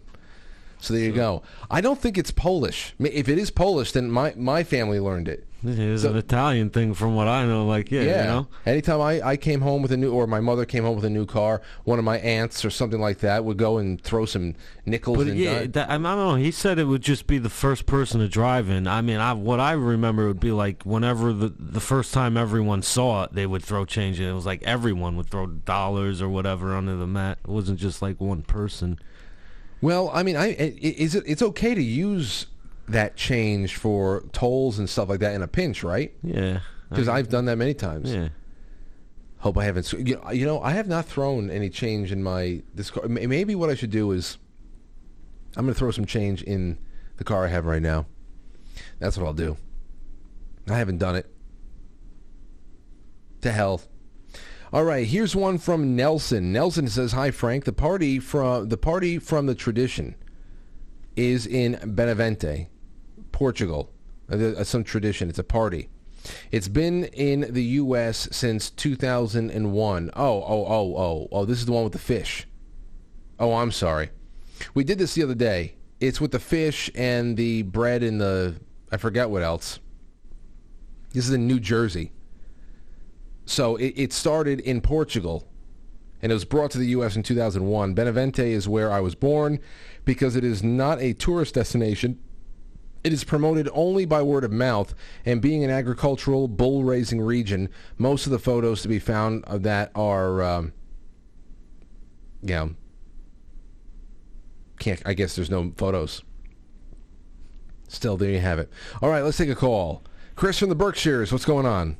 So there you go. I don't think it's Polish. If it is Polish, then my, my family learned it. It is So- an Italian thing, from what I know. Like, yeah, Yeah. you know. Anytime I, I came home with a new, or my mother came home with a new car, one of my aunts or something like that would go and throw some nickels But yeah, that, I, don't know. He said it would just be the first person to drive in. I mean, I, what I remember would be like whenever the the first time everyone saw it, they would throw change in. It was like everyone would throw dollars or whatever under the mat. It wasn't just like one person. Well, I mean, i- is it it's okay to use that change for tolls and stuff like that in a pinch, right? Yeah. Because I've done that many times. Yeah. Hope I haven't. You know, you know, I have not thrown any change in my this car. Maybe what I should do is I'm going to throw some change in the car I have right now. That's what I'll do. I haven't done it. To hell. All right, here's one from Nelson. Nelson says, "Hi Frank. The party from the party from the tradition is in Benavente, Portugal. Uh, uh, some tradition. It's a party. It's been in the U.S. since 2001. Oh, oh, oh, oh, oh. This is the one with the fish. Oh, I'm sorry. We did this the other day. It's with the fish and the bread and the I forget what else. This is in New Jersey. So it, it started in Portugal and it was brought to the U.S. in 2001. Benavente is where I was born because it is not a tourist destination. It is promoted only by word of mouth, and being an agricultural bull-raising region, most of the photos to be found of that are, um, you know, can't. I guess there's no photos. Still, there you have it. All right, let's take a call. Chris from the Berkshires, what's going on?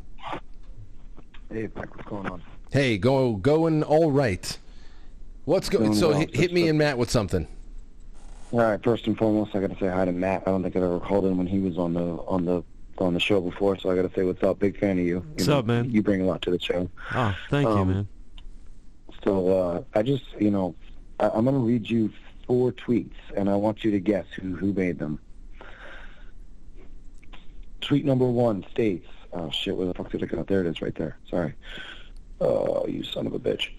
Hey, Frank, what's going on? Hey, go going all right. What's going? So well. hit, hit me and Matt with something. All right, first and foremost, I got to say hi to Matt. I don't think I've ever called him when he was on the on the on the show before, so I got to say what's up. Big fan of you. You What's know, up, man? You bring a lot to the show. Oh, thank you, Um, man. So uh, I just, you know, I, I'm going to read you four tweets, and I want you to guess who who made them. Tweet number one states, "Oh shit, where the fuck did it go? There it is, right there. Sorry. Oh, you son of a bitch."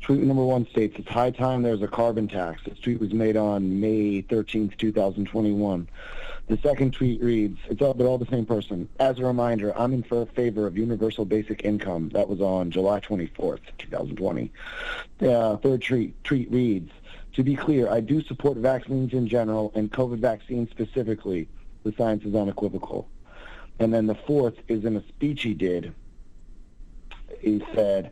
Tweet number one states, "It's high time there's a carbon tax." This tweet was made on May 13th, 2021. The second tweet reads, "It's all, they're all the same person." As a reminder, I'm in for favor of universal basic income. That was on July 24th, 2020. The uh, third tweet, tweet reads, "To be clear, I do support vaccines in general and COVID vaccines specifically. The science is unequivocal." And then the fourth is in a speech he did. He said,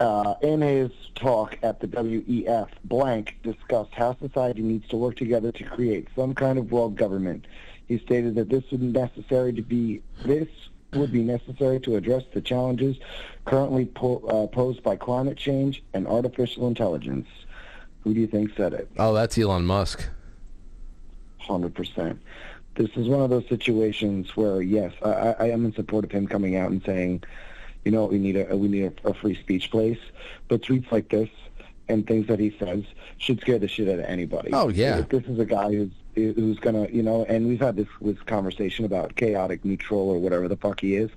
uh, in his talk at the WEF, Blank discussed how society needs to work together to create some kind of world government. He stated that this would necessary to be this would be necessary to address the challenges currently po- uh, posed by climate change and artificial intelligence. Who do you think said it? Oh, that's Elon Musk. Hundred percent. This is one of those situations where, yes, I, I I am in support of him coming out and saying, you know, we need a we need a, a free speech place. But tweets like this and things that he says should scare the shit out of anybody. Oh, yeah. This is a guy who's who's gonna, you know, and we've had this this conversation about chaotic neutral or whatever the fuck he is.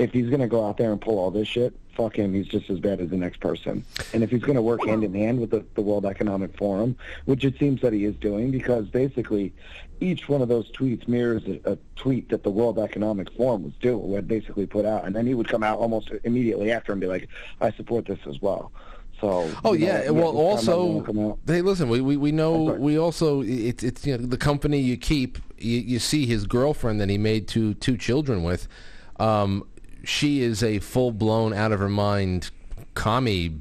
If he's going to go out there and pull all this shit, fuck him. He's just as bad as the next person. And if he's going to work hand in hand with the, the World Economic Forum, which it seems that he is doing, because basically each one of those tweets mirrors a, a tweet that the World Economic Forum was doing, would basically put out, and then he would come out almost immediately after and be like, "I support this as well." So. Oh know, yeah. yeah, Well, this time I'm also, gonna come out. hey, listen. We, we, we know. We also it's it's you know the company you keep. You, you see his girlfriend that he made two two children with. Um, she is a full blown out of her mind commie.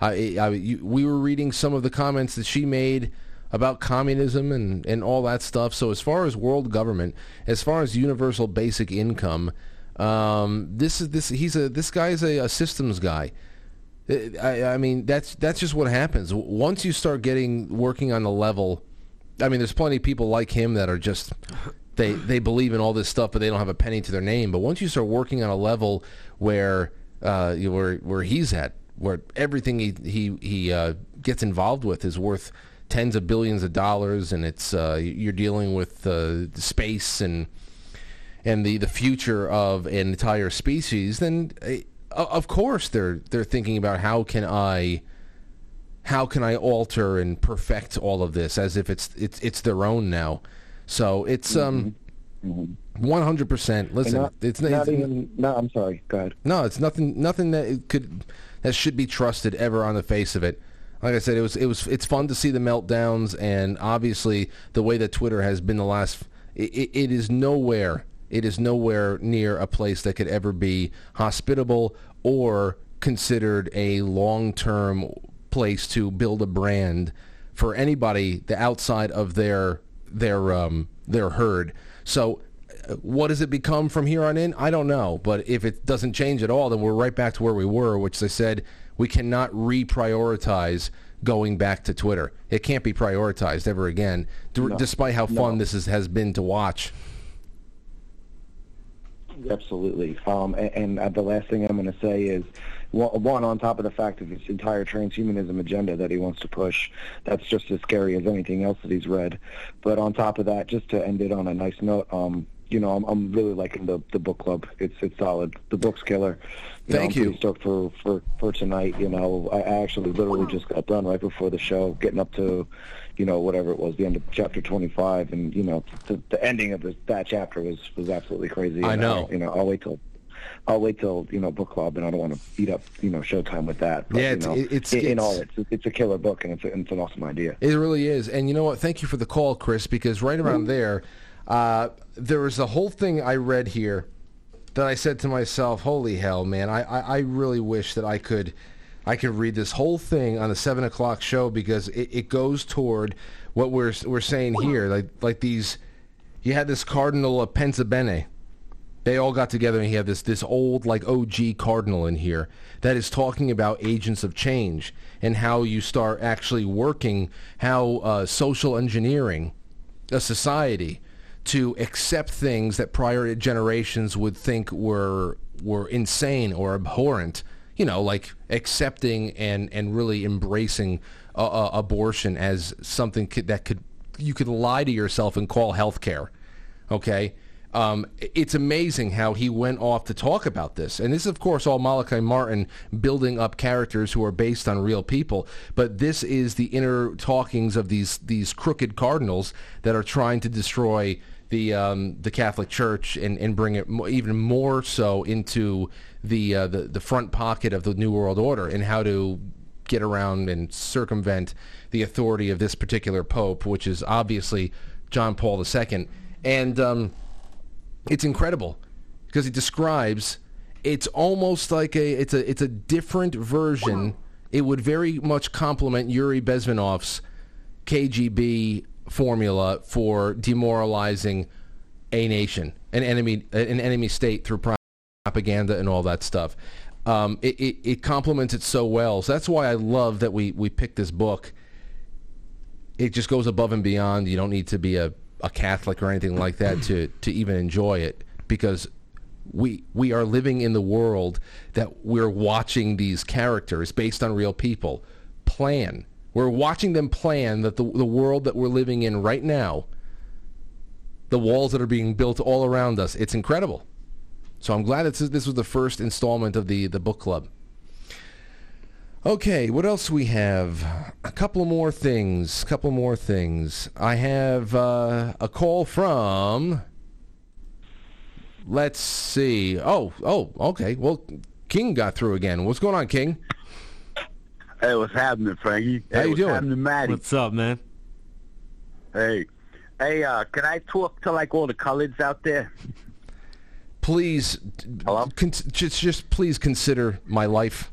I, I, you, we were reading some of the comments that she made about communism and, and all that stuff. So as far as world government, as far as universal basic income, um, this is this he's a this guy's a, a systems guy. I, I mean, that's that's just what happens. Once you start getting working on the level, I mean, there's plenty of people like him that are just they they believe in all this stuff, but they don't have a penny to their name. But once you start working on a level where uh, where where he's at, where everything he he he uh, gets involved with is worth tens of billions of dollars, and it's uh, you're dealing with uh, space and and the, the future of an entire species, then uh, of course they're they're thinking about how can I how can I alter and perfect all of this as if it's it's it's their own now. So it's um one hundred percent. Listen, not, it's not it's, even. No, I'm sorry. Go ahead. no, it's nothing. Nothing that it could that should be trusted ever on the face of it. Like I said, it was it was it's fun to see the meltdowns, and obviously the way that Twitter has been the last. It, it, it is nowhere. It is nowhere near a place that could ever be hospitable or considered a long-term place to build a brand for anybody the outside of their their um, their herd. So uh, what does it become from here on in? I don't know. But if it doesn't change at all, then we're right back to where we were, which they said we cannot reprioritize going back to Twitter. It can't be prioritized ever again, d- No. despite how fun No. this is, has been to watch. Absolutely. Um, and, and uh, the last thing I'm going to say is, one, one, on top of the fact of his entire transhumanism agenda that he wants to push, that's just as scary as anything else that he's read. But on top of that, just to end it on a nice note, um, you know, I'm, I'm really liking the the book club. It's it's solid. The book's killer. You Thank know, I'm you. stoked for, for, for tonight. You know, I I actually literally just got done right before the show, getting up to, you know, whatever it was, the end of chapter 25, and you know, the, the ending of this, that chapter was was absolutely crazy. I know. you know, I'll wait till. I'll wait till you know book club, and I don't want to eat up you know Showtime with that. But, Yeah, you it's- know, it- it's- in, it's- all it's it's a killer book, and it's a, it's an awesome idea. It really is. And you know what? Thank you for the call, Chris, because right around there, uh, there was a whole thing I read here that I said to myself, holy hell, man, I, I, I really wish that I could I could read this whole thing on the seven o'clock show because it, it goes toward what we're we're saying here. Like like these you had this cardinal of Pensabene. They all got together and he had this this old like OG cardinal in here that is talking about agents of change and how you start actually working how uh, social engineering a society to accept things that prior generations would think were were insane or abhorrent. You know, like accepting and and really embracing uh, uh, abortion as something could, that could you could lie to yourself and call health care Okay. Um, it's amazing how he went off to talk about this. And this is, of course, all Malachi Martin building up characters who are based on real people. But this is the inner talkings of these, these crooked cardinals that are trying to destroy the, um, the Catholic Church and, and bring it mo- even more so into the, uh, the, the front pocket of the New World Order and how to get around and circumvent the authority of this particular pope, which is obviously John Paul II. And um, it's incredible because it describes it's almost like a it's a it's a different version. It would very much complement Yuri Bezmenov's KGB formula for demoralizing a nation, an enemy, an enemy state through propaganda and all that stuff. Um, it, it, it complements it so well. So that's why I love that we, we picked this book. It just goes above and beyond. You don't need to be a, a Catholic or anything like that to, to even enjoy it because we we are living in the world that we're watching these characters based on real people plan. We're watching them plan that the, the world that we're living in right now, the walls that are being built all around us, it's incredible. So I'm glad this, this was the first installment of the, the book club. Okay, what else we have? A couple more things. A couple more things. I have uh, a call from. Let's see. Oh, oh, okay. Well, King got through again. What's going on, King? Hey, what's happening, Frankie? How hey, you what's doing? happening, Maddie? What's up, man? Hey, hey, uh, can I talk to like all the coloreds out there? Please, con- just just please consider my life.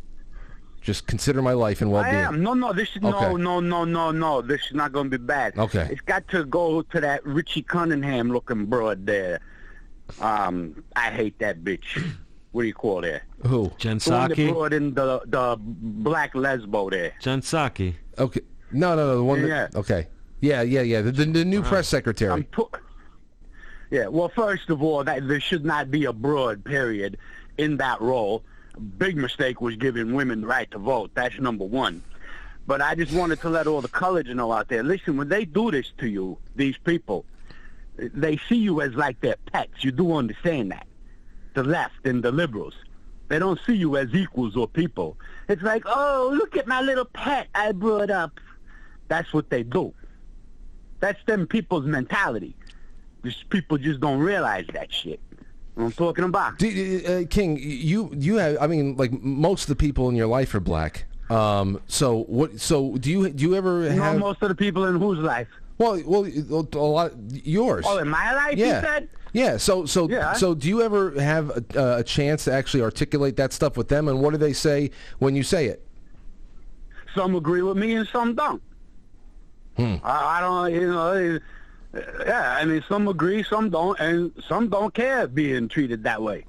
Just consider my life and I well-being. I am. No, no, this is Okay. no, no, no, no, no. This is not going to be bad. Okay. It's got to go to that Richie Cunningham looking broad there. Um, I hate that bitch. What do you call that? Who? Jen The one that in the the black lesbo there. Jen Psaki. Okay. No, no, no. The one. That, okay. Yeah, yeah, yeah. The, the, the new press secretary. Yeah, well, first of all, that there should not be a broad period in that role. Big mistake was giving women the right to vote. That's number one. But I just wanted to let all the colleges know out there. Listen, when they do this to you, these people, they see you as like their pets. You do understand that. The left and the liberals. They don't see you as equals or people. It's like, oh, look at my little pet I brought up. That's what they do. That's them people's mentality. These people just don't realize that shit. I'm talking about. Do, uh, King, you you have. I mean, like most of the people in your life are black. Um. So what? So do you do you ever You have? most of the people in whose life? Well, well, a lot. Yours. Oh, in my life, you yeah. said? Yeah. So so Yeah. so do you ever have a, a chance to actually articulate that stuff with them? And what do they say when you say it? Some agree with me and some don't. Hmm. I, I don't, you know. Yeah, I mean, some agree, some don't, and some don't care being treated that way.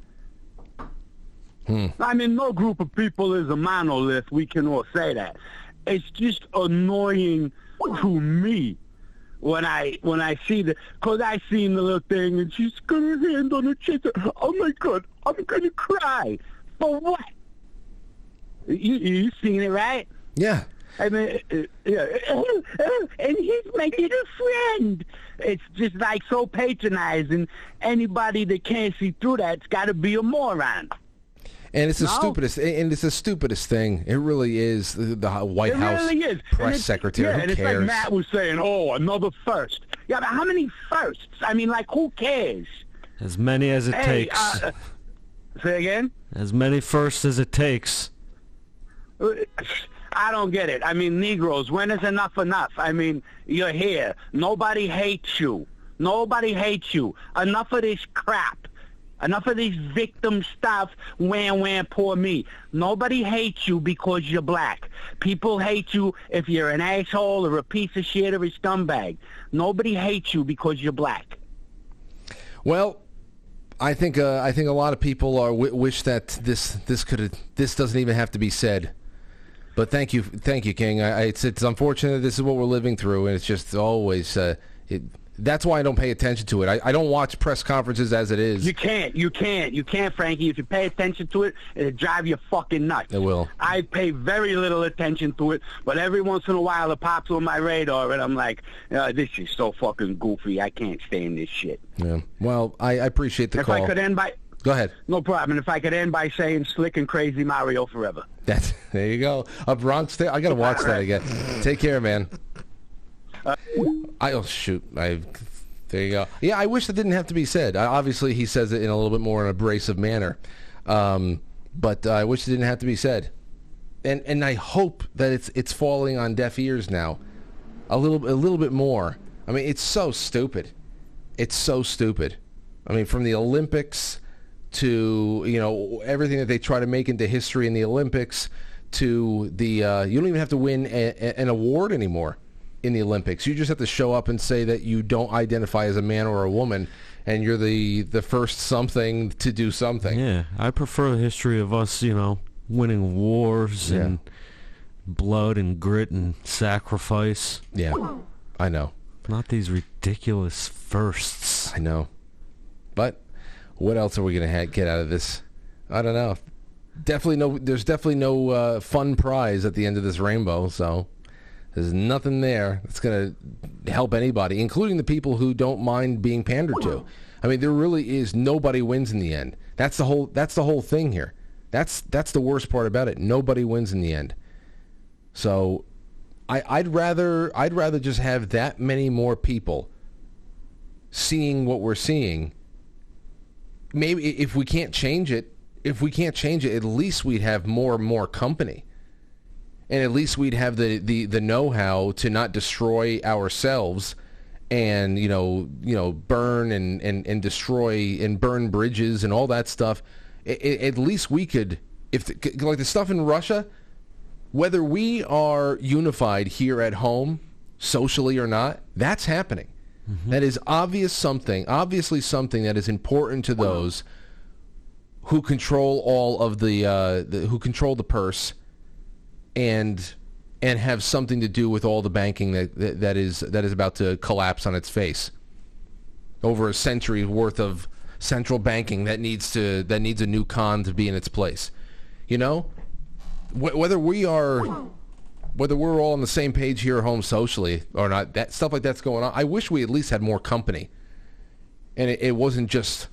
Hmm. I mean, no group of people is a monolith. We can all say that. It's just annoying to me when I when I see the because I seen the little thing and she's got her hand on her chest. Oh my god, I'm gonna cry. For what? You you seen it right? Yeah. I mean, uh, uh, yeah, uh, uh, and he's my little friend. It's just like so patronizing. Anybody that can't see through that's got to be a moron. And it's the No. stupidest. And it's the stupidest thing. It really is. The, the White it House really is. Press it's- secretary. Yeah, Who and it's cares? like Matt was saying, oh, another first. Yeah, but how many firsts? I mean, like, who cares? As many as it hey, takes. Uh, say again? as many firsts as it takes. I don't get it. I mean, Negroes, when is enough enough? I mean, you're here. Nobody hates you. Nobody hates you. Enough of this crap. Enough of this victim stuff. Wham, wham, poor me. Nobody hates you because you're black. People hate you if you're an asshole or a piece of shit or a scumbag. Nobody hates you because you're black. Well, I think uh, I think a lot of people are w- wish that this this could this doesn't even have to be said. But thank you, thank you, King. I, it's it's unfortunate this is what we're living through, and it's just always. Uh, it, that's why I don't pay attention to it. I, I don't watch press conferences as it is. You can't. You can't. You can't, Frankie. If you pay attention to it, it'll drive you fucking nuts. It will. I pay very little attention to it, but every once in a while it pops on my radar, and I'm like, uh, this is so fucking goofy. I can't stand this shit. Yeah. Well, I, I appreciate the if call. I could end by... Go ahead. No problem. If I could end by saying slick and crazy Mario forever. There you go. A Bronx. Sta- I gotta watch that again. Take care, man. I oh shoot. I there you go. Yeah, I wish that didn't have to be said. I, obviously, he says it in a little bit more an abrasive manner, um, but uh, I wish it didn't have to be said. And and I hope that it's it's falling on deaf ears now, a little a little bit more. I mean, it's so stupid. It's so stupid. I mean, from the Olympics to you know everything that they try to make into history in the Olympics to the uh, you don't even have to win a, a- an award anymore in the Olympics. You just have to show up and say that you don't identify as a man or a woman, and you're the the first something to do something. Yeah, I prefer the history of us, you know, winning wars Yeah. and blood and grit and sacrifice. Yeah, I know. Not these ridiculous firsts. I know. But what else are we going to ha- get out of this? I don't know. Definitely no. There's definitely no uh, fun prize at the end of this rainbow. So there's nothing there that's going to help anybody, including the people who don't mind being pandered to. I mean, there really is nobody wins in the end. That's the whole. That's the whole thing here. That's that's the worst part about it. Nobody wins in the end. So, I, I'd rather I'd rather just have that many more people seeing what we're seeing. Maybe if we can't change it, if we can't change it, at least we'd have more and more company. And at least we'd have the, the, the know-how to not destroy ourselves and you know you know burn and, and, and destroy and burn bridges and all that stuff. At least we could if the, like the stuff in Russia whether we are unified here at home socially or not that's happening That is obvious something obviously something that is important to those who control all of the, uh, the who control the purse and and have something to do with all the banking that, that that is that is about to collapse on its face. Over a century worth of central banking that needs to that needs a new con to be in its place. You know, Wh- whether we are whether we're all on the same page here at home socially or not, that stuff like that's going on. I wish we at least had more company, and it, it wasn't just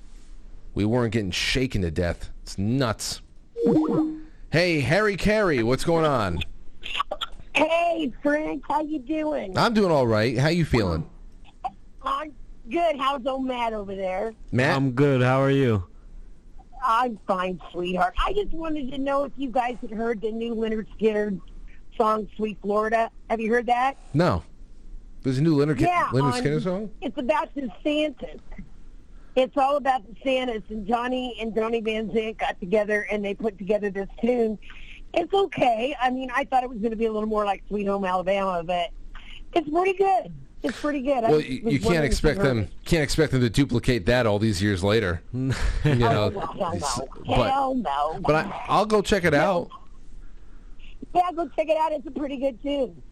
we weren't getting shaken to death. It's nuts. Hey, Harry Carey, what's going on? Hey, Frank, how you doing? I'm doing all right. How you feeling? I'm good. How's old Matt over there? Matt? I'm good. How are you? I'm fine, sweetheart. I just wanted to know if you guys had heard the new Lynyrd Skynyrd song, "Sweet Florida." Have you heard that? No. There's a new Leonard, yeah, Leonard on- Skinner song? It's about the Santas. It's all about the Santas, and Johnny and Johnny Van Zant got together and they put together this tune. It's okay. I mean, I thought it was going to be a little more like Sweet Home Alabama, but it's pretty good. It's pretty good. Well, you, you can't expect them can't expect them to duplicate that all these years later. you oh, know, Oh, well, it's- no. but Hell no. but I, I'll go check it out. Yeah, go check it out. It's a pretty good tune.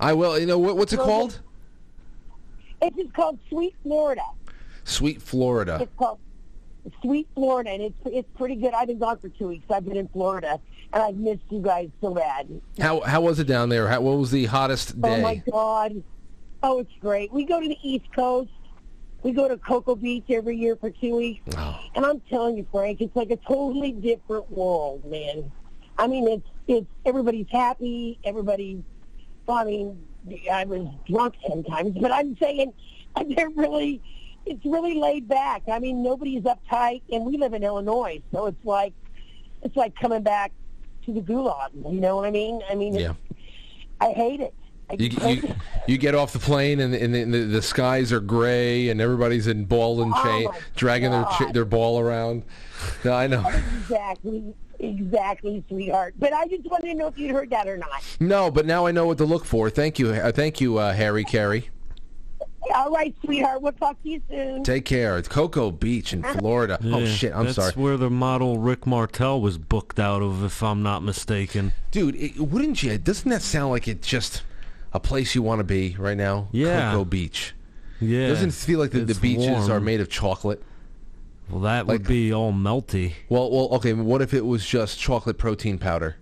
I will. You know what, what's it called? It's just called Sweet Florida. Sweet Florida. It's called Sweet Florida, and it's it's pretty good. I've been gone for two weeks. I've been in Florida, and I've missed you guys so bad. How how was it down there? How, what was the hottest oh, day? Oh my God! Oh, it's great. We go to the East Coast. We go to Cocoa Beach every year for two weeks, oh. and I'm telling you, Frank, it's like a totally different world, man. I mean, it's it's everybody's happy. Everybody. Well, I mean, I was drunk sometimes, but I'm saying they're really. It's really laid back. I mean, nobody's uptight, and we live in Illinois, so it's like it's like coming back to the gulag. You know what I mean? I mean, Yeah. I hate it. I You, you, you get off the plane and, and the, the, the skies are gray and everybody's in ball and Oh chain, my dragging their God. their ball around. No, I know. Exactly, exactly, sweetheart. But I just wanted to know if you'd heard that or not. No, but now I know what to look for. Thank you, uh, thank you, uh, Harry Carey. All right, sweetheart. We'll talk to you soon. Take care. It's Cocoa Beach in Florida. oh shit, I'm that's sorry, where the model Rick Martel was booked out of, if I'm not mistaken. dude. It, wouldn't you? Doesn't that sound like it's just a place you want to be right now? Yeah. Cocoa Beach. Yeah. Doesn't it feel like the, the beaches warm. are made of chocolate? Well, that would be all melty. Well, well, okay. What if it was just chocolate protein powder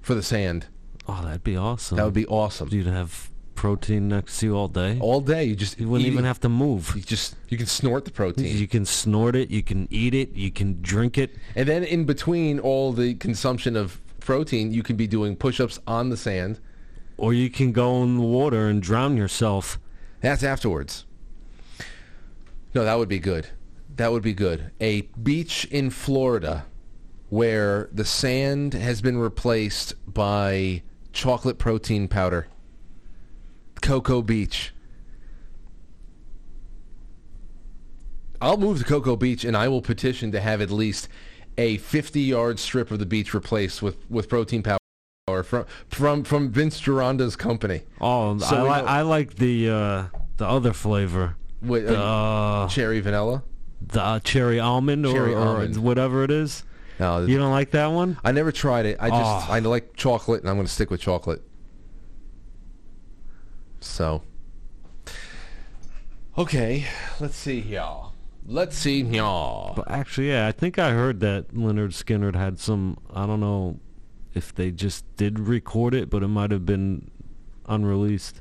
for the sand? Oh, that'd be awesome. That would be awesome. You'd have protein next to you all day. All day, you just You wouldn't even have to move. You just you can snort the protein. You can snort it. You can eat it. You can drink it. And then in between all the consumption of protein, you can be doing push-ups on the sand. Or you can go in the water and drown yourself. That's afterwards. No, that would be good. That would be good. A beach in Florida where the sand has been replaced by chocolate protein powder. Cocoa Beach. I'll move to Cocoa Beach and I will petition to have at least a 50-yard strip of the beach replaced with, with protein powder from from from Vince Gironda's company. Oh, So I, li- I like the uh, the other flavor. Wait, the, uh, cherry vanilla, the uh, cherry almond, or, Cherry or almond. whatever it is. No, You don't like that one? I never tried it. I just Oh. I like chocolate, and I'm going to stick with chocolate. So, okay, let's see y'all. Let's see here. But actually, yeah, I think I heard that Lynyrd Skynyrd had some. I don't know if they just did record it, but it might have been unreleased.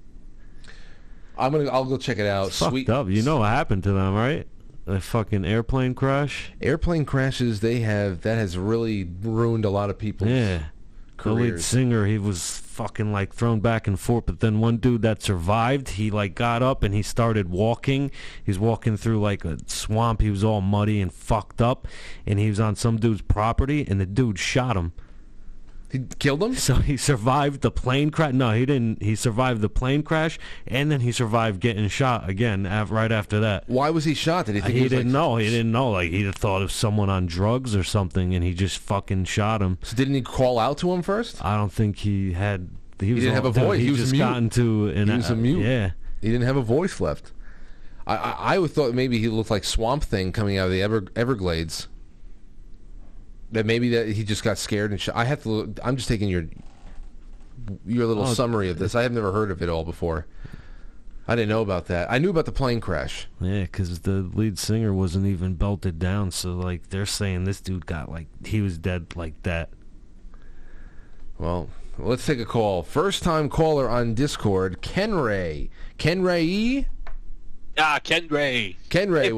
I'm gonna. I'll go check it out. It's fucked Sweet. up. You know what happened to them, right? A fucking airplane crash. Airplane crashes, they have that has really ruined a lot of people's Yeah. The lead singer, he was fucking like thrown back and forth. But then one dude that survived, he like got up and he started walking. He's walking through like a swamp. He was all muddy and fucked up, and he was on some dude's property, and the dude shot him. He killed him. So he survived the plane crash. No, he didn't. He survived the plane crash, and then he survived getting shot again af- right after that. Why was he shot? Did he think he, he was, didn't like- know. He didn't know. Like he thought of someone on drugs or something, and he just fucking shot him. So didn't he call out to him first? I don't think he had. He, was didn't have all- a voice. He, He was just mute. got into an. he was a mute. Yeah. He didn't have a voice left. I, I, I thought maybe he looked like Swamp Thing coming out of the Ever, Everglades. That maybe that he just got scared and shot. I have to. Look, I'm just taking your your little Oh, summary of this. I have never heard of it all before. I didn't know about that. I knew about the plane crash. Yeah, because the lead singer wasn't even belted down. So like they're saying this dude got like he was dead like that. Well, let's take a call. First time caller on Discord, Ken Ray. Ken Ray. Ah, Ken Ray. Ken Ray.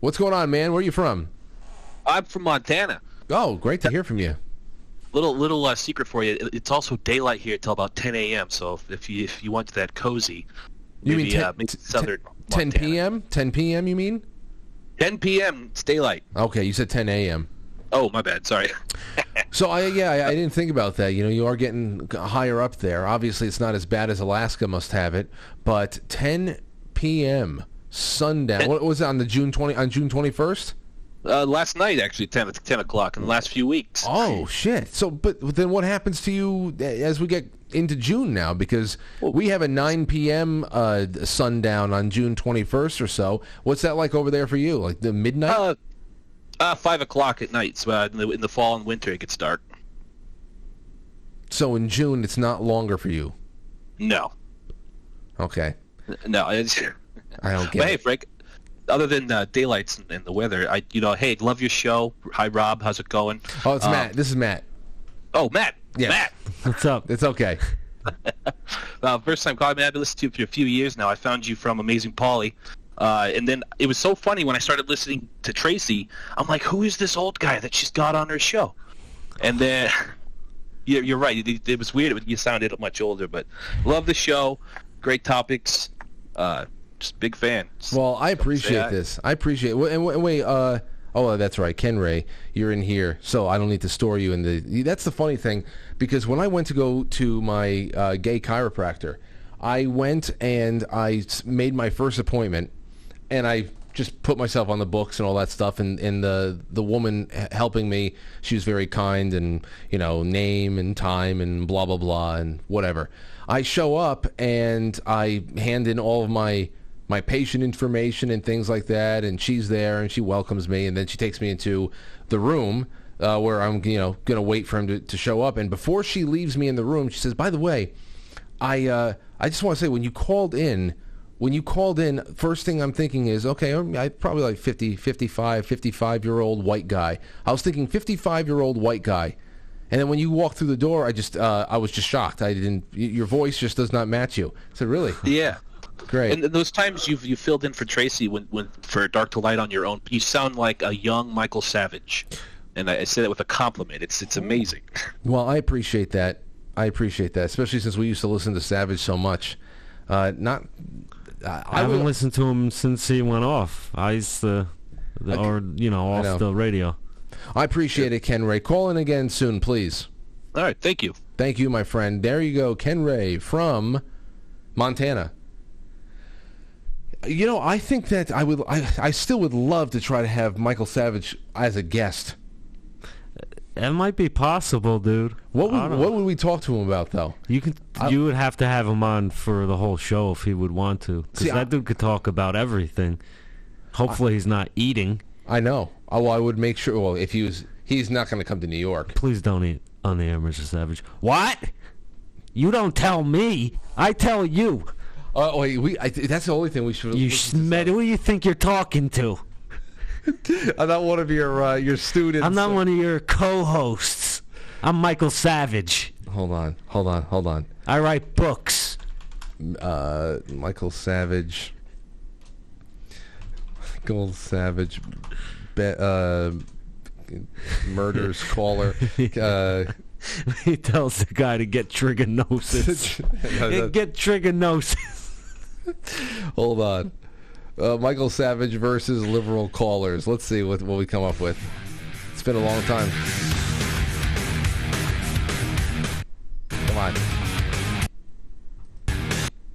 What's going on, man? Where are you from? I'm from Montana. Oh, great to hear from you. Little little uh, secret for you. It's also daylight here till about 10 a.m. So if, if you if you want that cozy, You maybe mean ten- uh, maybe southern 10 p.m.? 10 p.m. You mean? 10 p.m. It's daylight. Okay, you said 10 a.m. Oh, my bad. Sorry. So I yeah I, I didn't think about that. You know, you are getting higher up there. Obviously, it's not as bad as Alaska must have it, but 10 p.m. sundown. What was it on the June 20 on June 21st? Uh, last night, actually, 10 10 o'clock in the last few weeks. Oh shit! So, but then what happens to you as we get into June now? Because we have a 9 p.m. Uh, sundown on June 21st or so. What's that like over there for you? Like the midnight? Uh, uh, five o'clock at night. So uh, in, the, in the fall and winter, it gets dark. so in June, it's not longer for you. No, Okay, no. It's, I don't but get hey. Frank. Other than uh, daylights and, and the weather, I you know, hey, love your show. Hi, Rob. How's it going? Oh, it's Um, Matt. This is Matt. Oh, Matt. Yeah. Matt. What's up? It's okay. Uh, first time calling, man. I've been listening to you for a few years now. I found you from Amazing Polly. Uh, and then it was so funny when I started listening to Tracy. I'm like, who is this old guy that she's got on her show? And then, yeah, you're right. It, it was weird. You sounded much older, but love the show. Great topics. Uh, just big fan. Well, I appreciate this. I appreciate. And, wa- and wait, uh, oh, that's right, Ken Ray. You're in here, so I don't need to store you in the. That's the funny thing, because when I went to go to my uh, gay chiropractor, I went and I made my first appointment, and I just put myself on the books and all that stuff. And, and the the woman helping me, she was very kind and you know name and time and blah blah blah and whatever. I show up and I hand in all of my my patient information and things like that, and she's there and she welcomes me, and then she takes me into the room uh, where I'm you know gonna wait for him to, to show up. And before she leaves me in the room, she says, "By the way, I uh, I just want to say when you called in." When you called in, first thing I'm thinking is, okay, I'm probably like 50, 55, 55 year old white guy. I was thinking 55 year old white guy. And then when you walked through the door, I just, uh, I was just shocked. I didn't, your voice just does not match you. I said, really? Yeah. Great. And those times you've you filled in for Tracy when, when for Dark to Light on your own, you sound like a young Michael Savage. And I, I say that with a compliment. It's it's amazing. Well, I appreciate that. I appreciate that, especially since we used to listen to Savage so much. Uh, not, I, I haven't will- listened to him since he went off. I used to, the, or you know, off know. the radio. I appreciate it, Ken Ray. Call in again soon, please. All right, thank you. Thank you, my friend. There you go, Ken Ray from Montana. You know, I think that I would, I, I still would love to try to have Michael Savage as a guest. It might be possible, dude. What would, what would we talk to him about, though? You can. you would have to have him on for the whole show if he would want to, because that I- dude could talk about everything. Hopefully, he's not eating. I know. Oh, well, I would make sure. Well, if he was, he's not going to come to New York. Please don't eat on the air, Mr. Savage. What? You don't tell me. I tell you. Uh, wait, we. I, that's the only thing we should. You smed. Who do you think you're talking to? I'm not one of your uh, your students. I'm not one of your co-hosts. I'm Michael Savage. Hold on, hold on, hold on. I write books. Uh, Michael Savage. Michael Savage, be, uh, murders caller. Uh, he tells the guy to get trichinosis. get trichinosis. hold on. Uh, Michael Savage versus liberal callers. Let's see what, what we come up with. It's been a long time. Come on.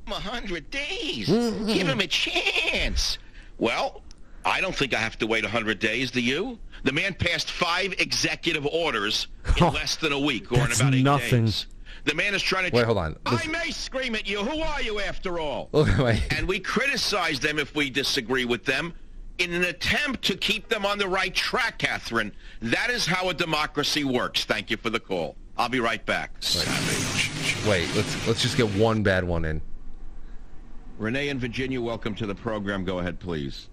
A hundred days. Give him a chance. Well, I don't think I have to wait a hundred days. Do you? The man passed five executive orders in oh, less than a week, or in about eight nothing. days. The man is trying to. Wait, hold on. I may scream at you. Who are you, after all? And we criticize them if we disagree with them in an attempt to keep them on the right track, Catherine. That is how a democracy works. Thank you for the call. I'll be right back. Wait, let's let's just get one bad one in. Renee in Virginia, welcome to the program. Go ahead, please.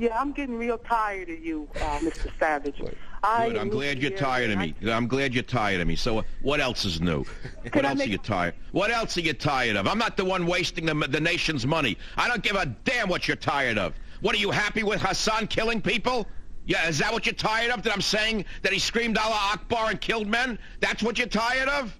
Yeah, I'm getting real tired of you, uh, Mr. Savage. I Good. I'm glad you're tired of me. I'm glad you're tired of me. So uh, what else is new? What else make- are you tired? What else are you tired of? I'm not the one wasting the, the nation's money. I don't give a damn what you're tired of. What are you happy with Hassan killing people? Yeah, is that what you're tired of? That I'm saying that he screamed Allah Akbar and killed men? That's what you're tired of?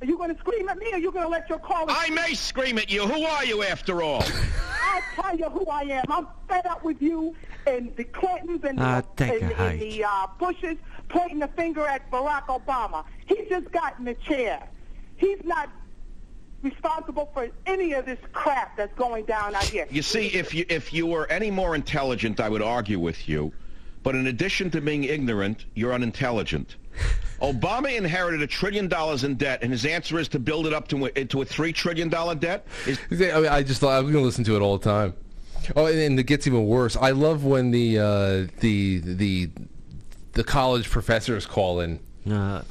Are you going to scream at me, or are you going to let your caller? I may scream at you. Who are you, after all? I'll tell you who I am. I'm fed up with you and the Clintons and the, take and, a and the uh, Bushes pointing the finger at Barack Obama. He just got in the chair. He's not responsible for any of this crap that's going down out here. You see, if you if you were any more intelligent, I would argue with you. But in addition to being ignorant, you're unintelligent. Obama inherited a trillion dollars in debt, and his answer is to build it up to a, into a three trillion dollar debt. Is, I, mean, I just thought I'm going to listen to it all the time. Oh, and, and it gets even worse. I love when the uh, the the the college professors call in. Uh,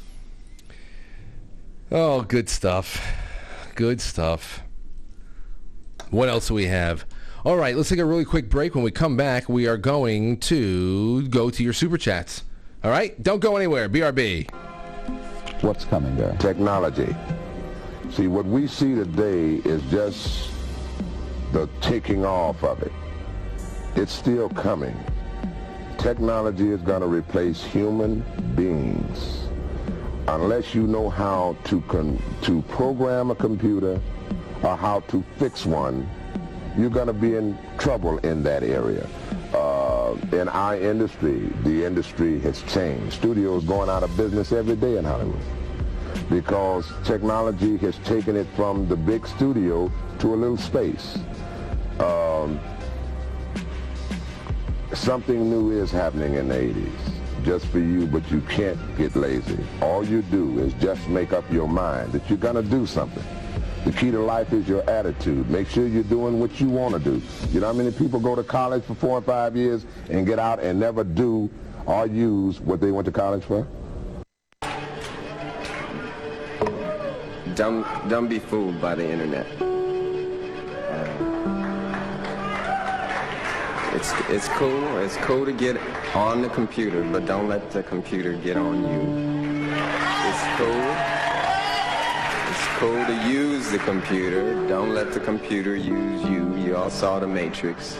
Oh, good stuff. Good stuff. What else do we have? All right, let's take a really quick break. When we come back, we are going to go to your super chats. All right? Don't go anywhere. BRB. What's coming there? Technology. See, what we see today is just the taking off of it. It's still coming. Technology is going to replace human beings. Unless you know how to con- to program a computer or how to fix one, you're going to be in trouble in that area. Uh, in our industry, the industry has changed. Studios going out of business every day in Hollywood because technology has taken it from the big studio to a little space. Um, something new is happening in the 80s just for you, but you can't get lazy. All you do is just make up your mind that you're going to do something. The key to life is your attitude. Make sure you're doing what you want to do. You know how many people go to college for four or five years and get out and never do or use what they went to college for? Don't don't be fooled by the internet. Uh, it's it's cool. It's cool to get on the computer, but don't let the computer get on you. It's cool. Use the computer. Don't let the computer use you. You all saw the Matrix.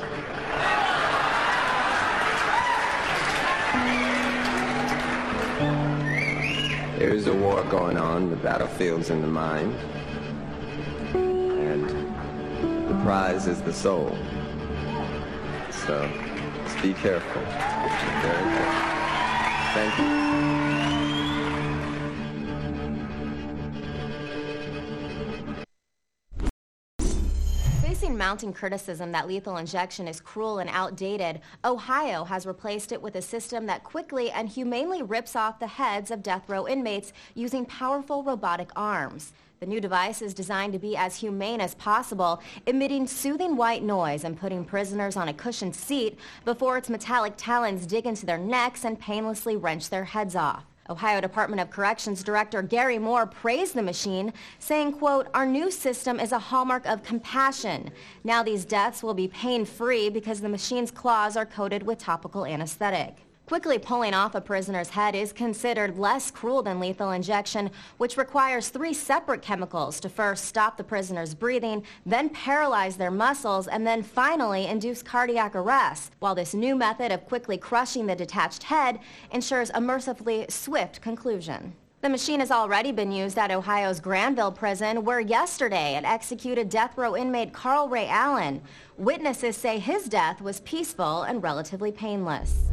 There is a war going on. The battlefield's in the mind. And the prize is the soul. So, let's be careful. Thank you. Mounting criticism that lethal injection is cruel and outdated, Ohio has replaced it with a system that quickly and humanely rips off the heads of death row inmates using powerful robotic arms. The new device is designed to be as humane as possible, emitting soothing white noise and putting prisoners on a cushioned seat before its metallic talons dig into their necks and painlessly wrench their heads off. Ohio Department of Corrections Director Gary Moore praised the machine, saying, quote, our new system is a hallmark of compassion. Now these deaths will be pain-free because the machine's claws are coated with topical anesthetic. Quickly pulling off a prisoner's head is considered less cruel than lethal injection, which requires three separate chemicals to first stop the prisoner's breathing, then paralyze their muscles, and then finally induce cardiac arrest, while this new method of quickly crushing the detached head ensures a mercifully swift conclusion. The machine has already been used at Ohio's Granville prison, where yesterday it executed death row inmate Carl Ray Allen. Witnesses say his death was peaceful and relatively painless.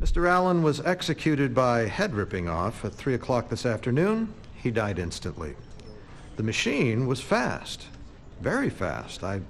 Mr. Allen was executed by head ripping off at 3 o'clock this afternoon. He died instantly. The machine was fast. Very fast. I've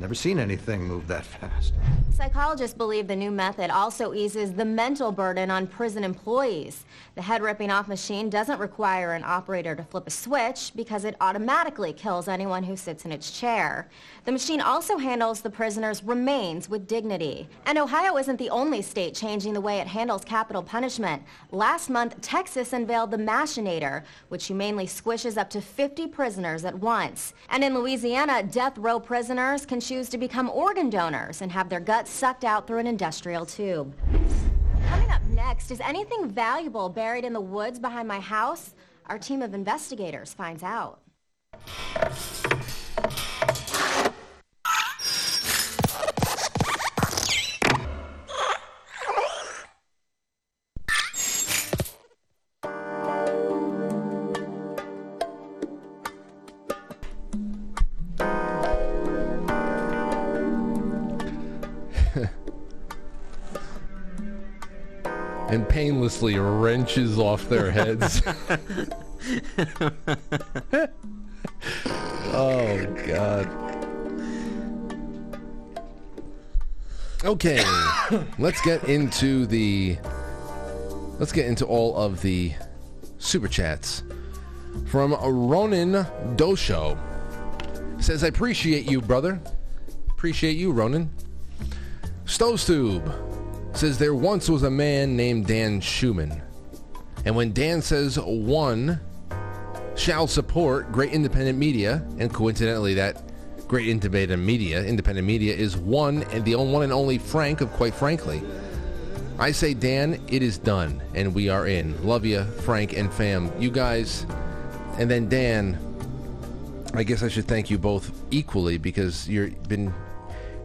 never seen anything move that fast. Psychologists believe the new method also eases the mental burden on prison employees. The head ripping off machine doesn't require an operator to flip a switch because it automatically kills anyone who sits in its chair. The machine also handles the prisoner's remains with dignity. And Ohio isn't the only state changing the way it handles capital punishment. Last month, Texas unveiled the Machinator, which humanely squishes up to 50 prisoners at once. And in Louisiana, death row prisoners can choose to become organ donors and have their guts sucked out through an industrial tube. Coming up next, is anything valuable buried in the woods behind my house? Our team of investigators finds out. Wrenches off their heads. oh God. Okay, let's get into the let's get into all of the super chats from Ronan Dosho. Says I appreciate you, brother. Appreciate you, Ronan. Stove says there once was a man named Dan Schumann. And when Dan says one shall support great independent media, and coincidentally that great independent media, independent media is one and the only one and only Frank of quite frankly. I say Dan, it is done and we are in. Love you, Frank and fam. You guys and then Dan, I guess I should thank you both equally because you've been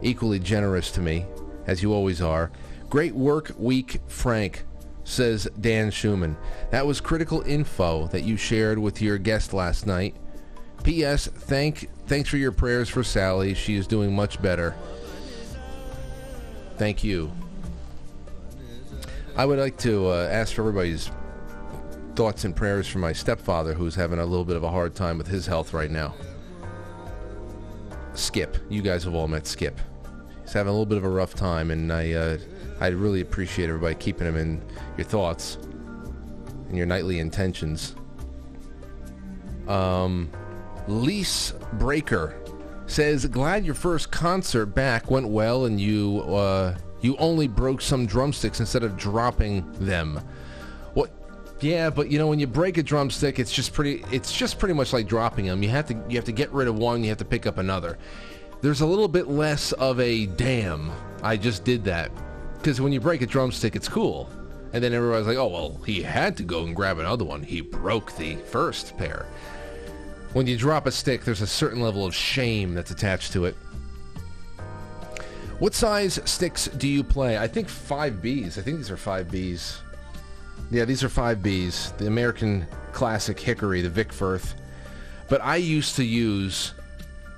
equally generous to me as you always are. Great work week, Frank, says Dan Schumann. That was critical info that you shared with your guest last night. P.S. Thank thanks for your prayers for Sally. She is doing much better. Thank you. I would like to uh, ask for everybody's thoughts and prayers for my stepfather, who's having a little bit of a hard time with his health right now. Skip, you guys have all met Skip. He's having a little bit of a rough time, and I uh, I really appreciate everybody keeping them in your thoughts and your nightly intentions. Um, Lease Breaker says, "Glad your first concert back went well, and you uh, you only broke some drumsticks instead of dropping them." What? Yeah, but you know when you break a drumstick, it's just pretty. It's just pretty much like dropping them. You have to you have to get rid of one. You have to pick up another. There's a little bit less of a damn. I just did that because when you break a drumstick, it's cool. And then everybody's like, oh, well, he had to go and grab another one. He broke the first pair. When you drop a stick, there's a certain level of shame that's attached to it. What size sticks do you play? I think 5Bs. I think these are 5Bs. Yeah, these are 5Bs. The American Classic Hickory, the Vic Firth. But I used to use,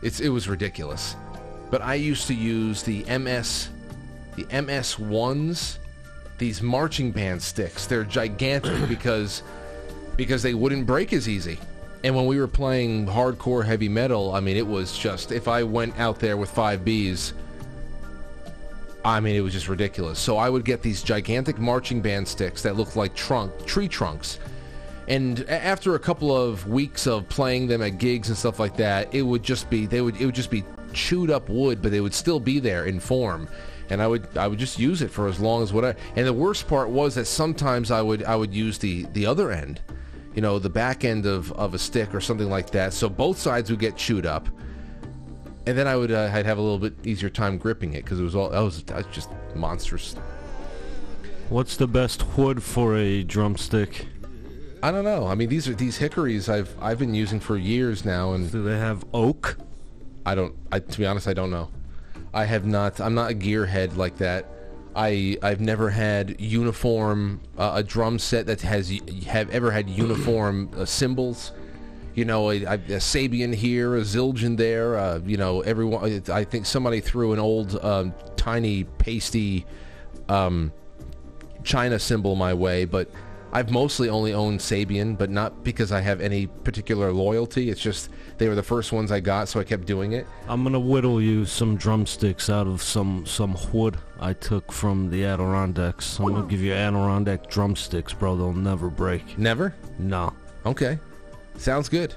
it's, it was ridiculous, but I used to use the MS, the MS1s, these marching band sticks. They're gigantic because, because they wouldn't break as easy. And when we were playing hardcore heavy metal, I mean, it was just, if I went out there with 5Bs, I mean, it was just ridiculous. So I would get these gigantic marching band sticks that looked like trunk tree trunks. And after a couple of weeks of playing them at gigs and stuff like that, it would just be they would it would just be chewed up wood, but they would still be there in form. And I would I would just use it for as long as what I. And the worst part was that sometimes I would I would use the the other end, you know, the back end of of a stick or something like that. So both sides would get chewed up and then I would uh, I'd have a little bit easier time gripping it because it was all that was, that was just monstrous. What's the best wood for a drumstick? I don't know. I mean, these are these hickories I've I've been using for years now, and do they have oak? I don't. I, to be honest, I don't know. I have not. I'm not a gearhead like that. I I've never had uniform uh, a drum set that has have ever had uniform uh, cymbals. You know, a, a Sabian here, a Zildjian there. Uh, you know, everyone. I think somebody threw an old um, tiny pasty um, China cymbal my way, but I've mostly only owned Sabian, but not because I have any particular loyalty. It's just they were the first ones I got, so I kept doing it. I'm gonna whittle you some drumsticks out of some some wood I took from the Adirondacks. I'm gonna give you Adirondack drumsticks, bro. They'll never break. Never? No. Okay. Sounds good.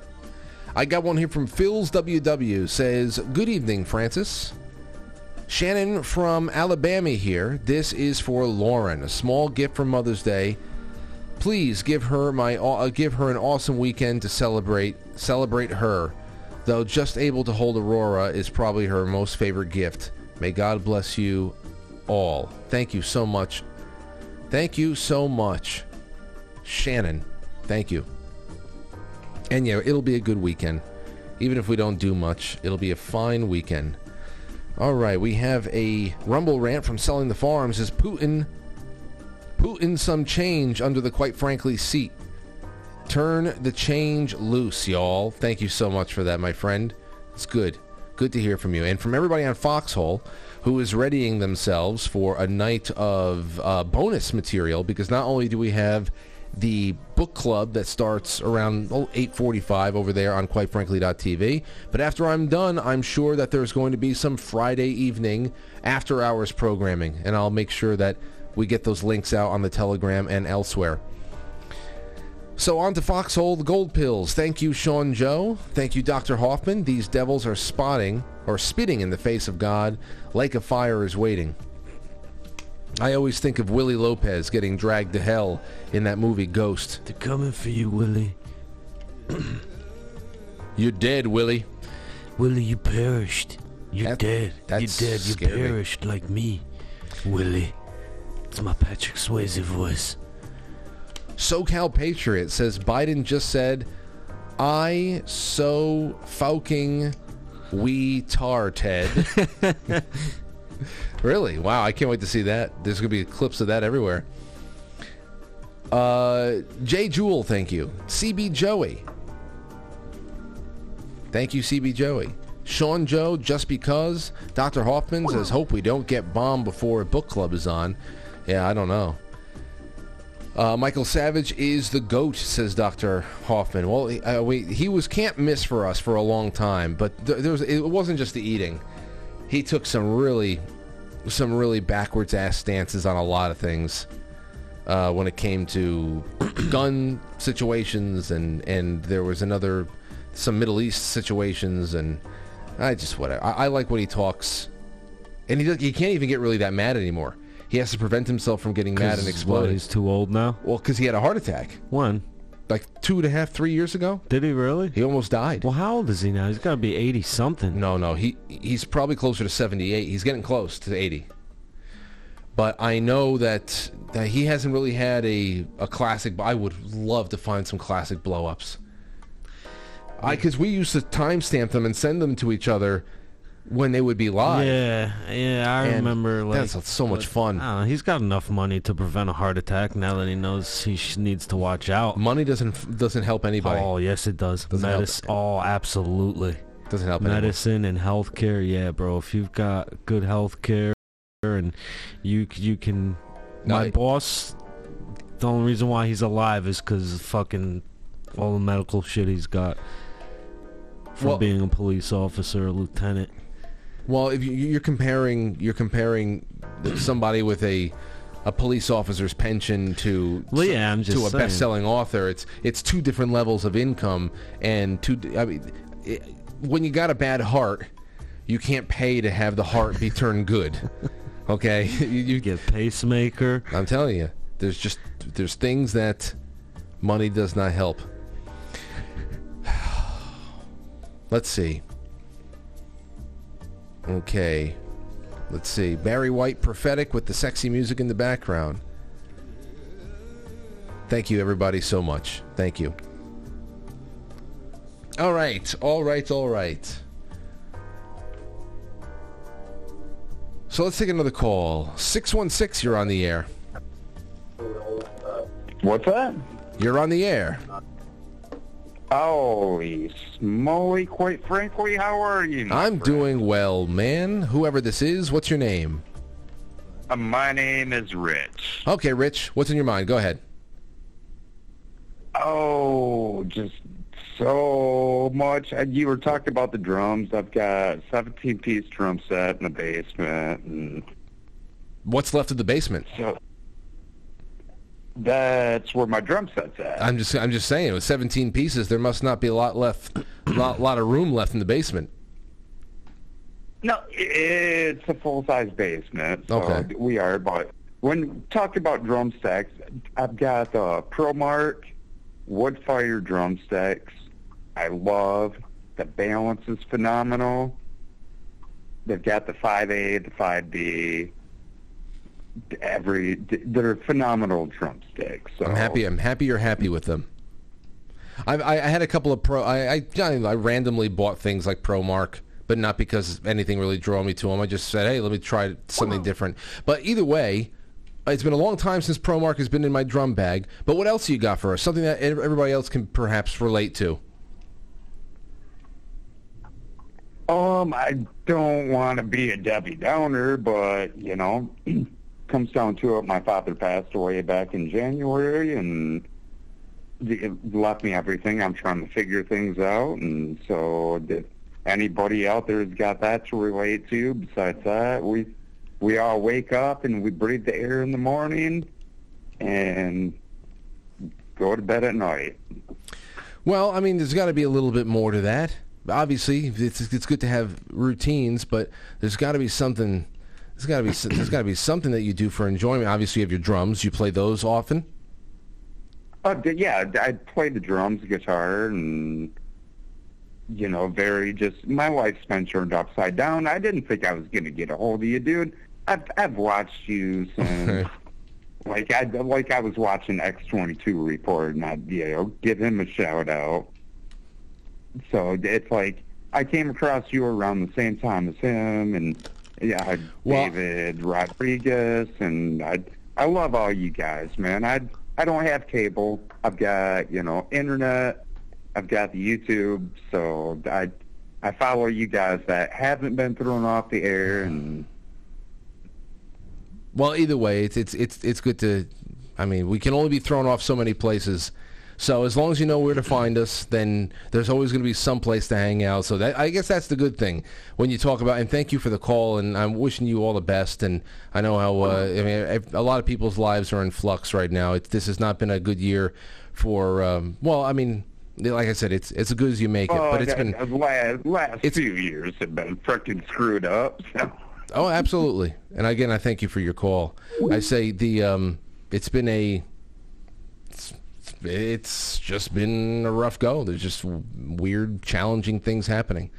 I got one here from Phil's WW. Says, Good evening, Francis. Shannon from Alabama here. This is for Lauren. A small gift for Mother's Day. Please give her my uh, give her an awesome weekend to celebrate celebrate her. Though just able to hold Aurora is probably her most favorite gift. May God bless you all. Thank you so much. Thank you so much. Shannon, thank you. And yeah, it'll be a good weekend. Even if we don't do much, it'll be a fine weekend. All right, we have a rumble rant from Selling the Farms. Is Putin Putin some change under the quite frankly seat? Turn the change loose, y'all. Thank you so much for that, my friend. It's good. Good to hear from you. And from everybody on Foxhole who is readying themselves for a night of uh, bonus material because not only do we have the book club that starts around oh, 8.45 over there on quite quitefrankly.tv but after i'm done i'm sure that there's going to be some friday evening after hours programming and i'll make sure that we get those links out on the telegram and elsewhere so on to Foxhole, the gold pills. Thank you, Sean Joe. Thank you, Dr. Hoffman. These devils are spotting or spitting in the face of God. Lake of fire is waiting. I always think of Willie Lopez getting dragged to hell in that movie Ghost. They're coming for you, Willie. You're dead, Willie. Willie, you perished. You're That- dead. You're dead. You perished like me, Willie. It's my Patrick Swayze voice. SoCal Patriot says Biden just said, I so fucking we tar Ted. really? Wow, I can't wait to see that. There's going to be clips of that everywhere. Uh, Jay Jewel, thank you. CB Joey. Thank you, CB Joey. Sean Joe, just because. Dr. Hoffman says, hope we don't get bombed before a book club is on. Yeah, I don't know. Uh, Michael Savage is the goat, says Dr. Hoffman. Well, he, uh, we, he was can't miss for us for a long time, but th- there was, it wasn't just the eating. He took some really, some really backwards ass stances on a lot of things uh, when it came to gun situations, and and there was another, some Middle East situations, and I just whatever. I, I like when he talks, and he he can't even get really that mad anymore. He has to prevent himself from getting mad and exploding. he's too old now. Well, because he had a heart attack. When? Like two and a half, three years ago. Did he really? He almost died. Well, how old is he now? He's got to be eighty something. No, no, he he's probably closer to seventy-eight. He's getting close to eighty. But I know that that he hasn't really had a a classic. I would love to find some classic blow-ups. I because we used to timestamp them and send them to each other when they would be live. Yeah, yeah, I And remember. Like, that's so much but, fun. Know, he's got enough money to prevent a heart attack now that he knows he sh- needs to watch out. Money doesn't doesn't help anybody. Oh, yes, it does. Help. Medicine. Oh, absolutely. Doesn't help. Medicine and healthcare. Yeah, bro. If you've got good healthcare and you you can. No, my I- boss. The only reason why he's alive is because fucking all the medical shit he's got from Well- being a police officer, a lieutenant. Well, if you, you're comparing, you're comparing somebody with a a police officer's pension to Well, yeah, to a saying. best-selling author. It's it's two different levels of income, and two. I mean, it, when you got a bad heart, you can't pay to have the heart be turned good. Okay, you, you get pacemaker. I'm telling you, there's just there's things that money does not help. Let's see. Okay. Let's see. Barry White prophetic with the sexy music in the background. Thank you, everybody, so much. Thank you. All right, all right, all right. So let's take another call. 616, you're on the air. What's that? You're on the air. Holy smoly, quite frankly, how are you? I'm friend? doing well, man. Whoever this is, what's your name? Uh, my name is Rich. Okay, Rich, what's in your mind? Go ahead. Oh, just so much. You were talking about the drums. I've got a 17-piece drum set in the basement, and What's left of the basement? so that's where my drum set's at. I'm just I'm just saying, with 17 pieces, there must not be a lot left, lot lot of room left in the basement. No, it's a full-size basement. So Okay. We are, but when talk about drum stacks, I've got the ProMark wood-fired drum stacks. I love the balance is phenomenal. They've got the 5A, the 5B. Every they're phenomenal drumsticks. So I'm happy. I'm happy you're happy with them. I, I, I had a couple of pro. I, I I randomly bought things like ProMark, but not because anything really drew me to them. I just said, hey, let me try something different. But either way, it's been a long time since ProMark has been in my drum bag. But what else you got for us? Something that everybody else can perhaps relate to. Um, I don't want to be a Debbie Downer, but you know, comes down to it. My father passed away back in January, and left me everything. I'm trying to figure things out, and so if anybody out there has got that to relate to, besides that, we we all wake up and we breathe the air in the morning, and go to bed at night. Well, I mean, there's got to be a little bit more to that. Obviously, it's it's good to have routines, but there's got to be something. There's got to be there's got to be something that you do for enjoyment. Obviously, you have your drums. You play those often. Uh, yeah, I play the drums, guitar, and you know, very just. My life's been turned upside down. I didn't think I was gonna get a hold of you, dude. I've I've watched you since like I like I was watching X twenty two report, and I'd you know give him a shout out. So it's like I came across you around the same time as him, and yeah, David Rodriguez, and I I love all you guys, man. I I don't have cable. I've got you know internet. I've got the YouTube, so I I follow you guys that haven't been thrown off the air, and Well, either way, it's it's it's it's good to. I mean, we can only be thrown off so many places. So as long as you know where to find us, then there's always going to be some place to hang out. So that I guess that's the good thing when you talk about. And thank you for the call. And I'm wishing you all the best. And I know how. Uh, I mean, a lot of people's lives are in flux right now. It, this has not been a good year for. Um, well, I mean, like I said, it's it's as good as you make it. Oh, But it's been last, last few years have been freaking screwed up. So. Oh, absolutely. And again, I thank you for your call. I say the um, it's been a it's, just been a rough go. There's just weird, challenging things happening.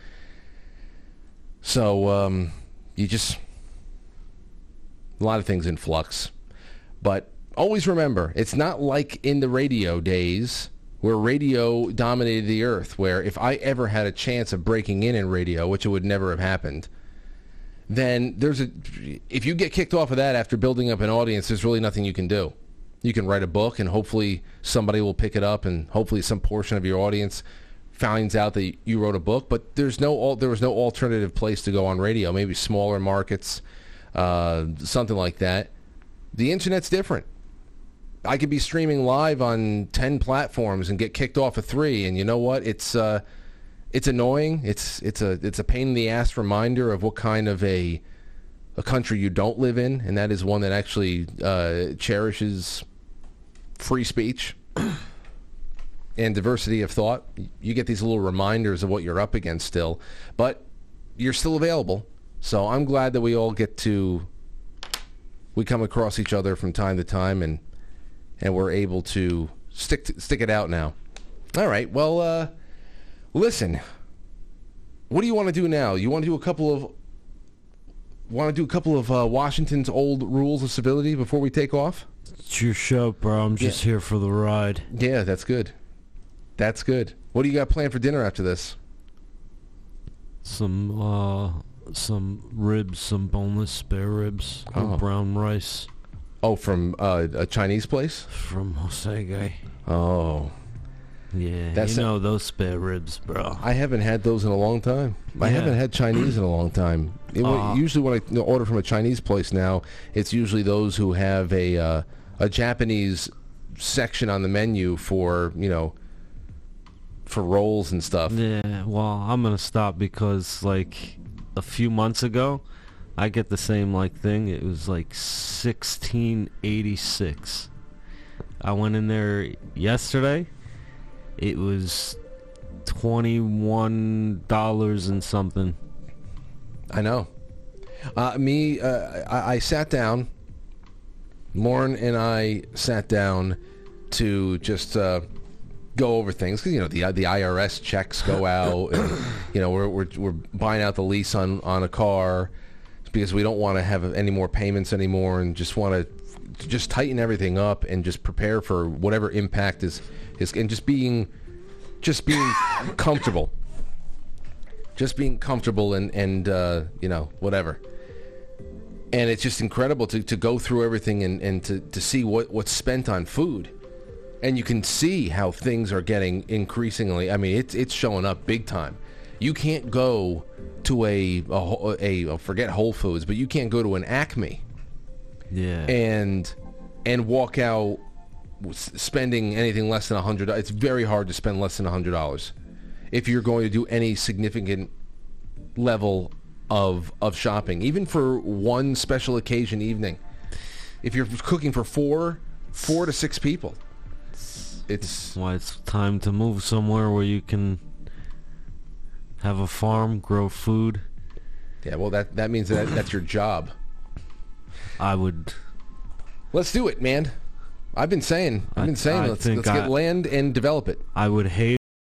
So um, you just a lot of things in flux. But always remember, it's not like in the radio days where radio dominated the earth, where if I ever had a chance of breaking in in radio, which it would never have happened, then there's a if you get kicked off of that after building up an audience, there's really nothing you can do. You can write a book and hopefully somebody will pick it up and hopefully some portion of your audience finds out that you wrote a book, but there's no there was no alternative place to go on radio, maybe smaller markets, uh, something like that. The internet's different. I could be streaming live on 10 platforms and get kicked off of 3 and you know what? It's uh it's annoying. It's it's a it's a pain in the ass reminder of what kind of a a country you don't live in, and that is one that actually uh, cherishes free speech and diversity of thought. You get these little reminders of what you're up against still, but you're still available. So I'm glad that we all get to we come across each other from time to time, and and we're able to stick to, stick it out now. All right. Well, uh, listen. What do you want to do now? You want to do a couple of Want to do a couple of uh, Washington's old rules of civility before we take off? It's your show, bro. I'm just here for the ride. Yeah, that's good. That's good. What do you got planned for dinner after this? Some uh, some ribs, some boneless spare ribs, Oh. brown rice. Oh, from uh, a Chinese place? From Jose Guy. Oh. Yeah, That's you a- know those spare ribs, bro. I haven't had those in a long time. I haven't had Chinese in a long time. It, Ah. usually, when I order from a Chinese place now, it's usually those who have a uh, a Japanese section on the menu for you know for rolls and stuff. Yeah, well, I'm gonna stop because like a few months ago, I get the same like thing. It was like 1686. I went in there yesterday. It was twenty one dollars and something. I know. Uh, me, uh, I, I sat down. Lauren and I sat down to just uh, go over things because you know the the IRS checks go out. and, you know we're, we're we're buying out the lease on on a car because we don't want to have any more payments anymore and just want to just tighten everything up and just prepare for whatever impact is is and just being just being comfortable just being comfortable and and uh, you know whatever. And it's just incredible to, to go through everything and, and to, to see what, what's spent on food. And you can see how things are getting increasingly i mean it's it's showing up big time. You can't go to a a, a, a forget whole foods but you can't go to an acme. Yeah. and and walk out spending anything less than a hundred it's very hard to spend less than a hundred dollars if you're going to do any significant level of of shopping even for one special occasion evening. If you're cooking for four four to six people it's why it's time to move somewhere where you can have a farm, grow food. yeah well that that means that that's your job. I would let's do it man. I've been saying i've been saying I let's, let's get land and develop it. I would hate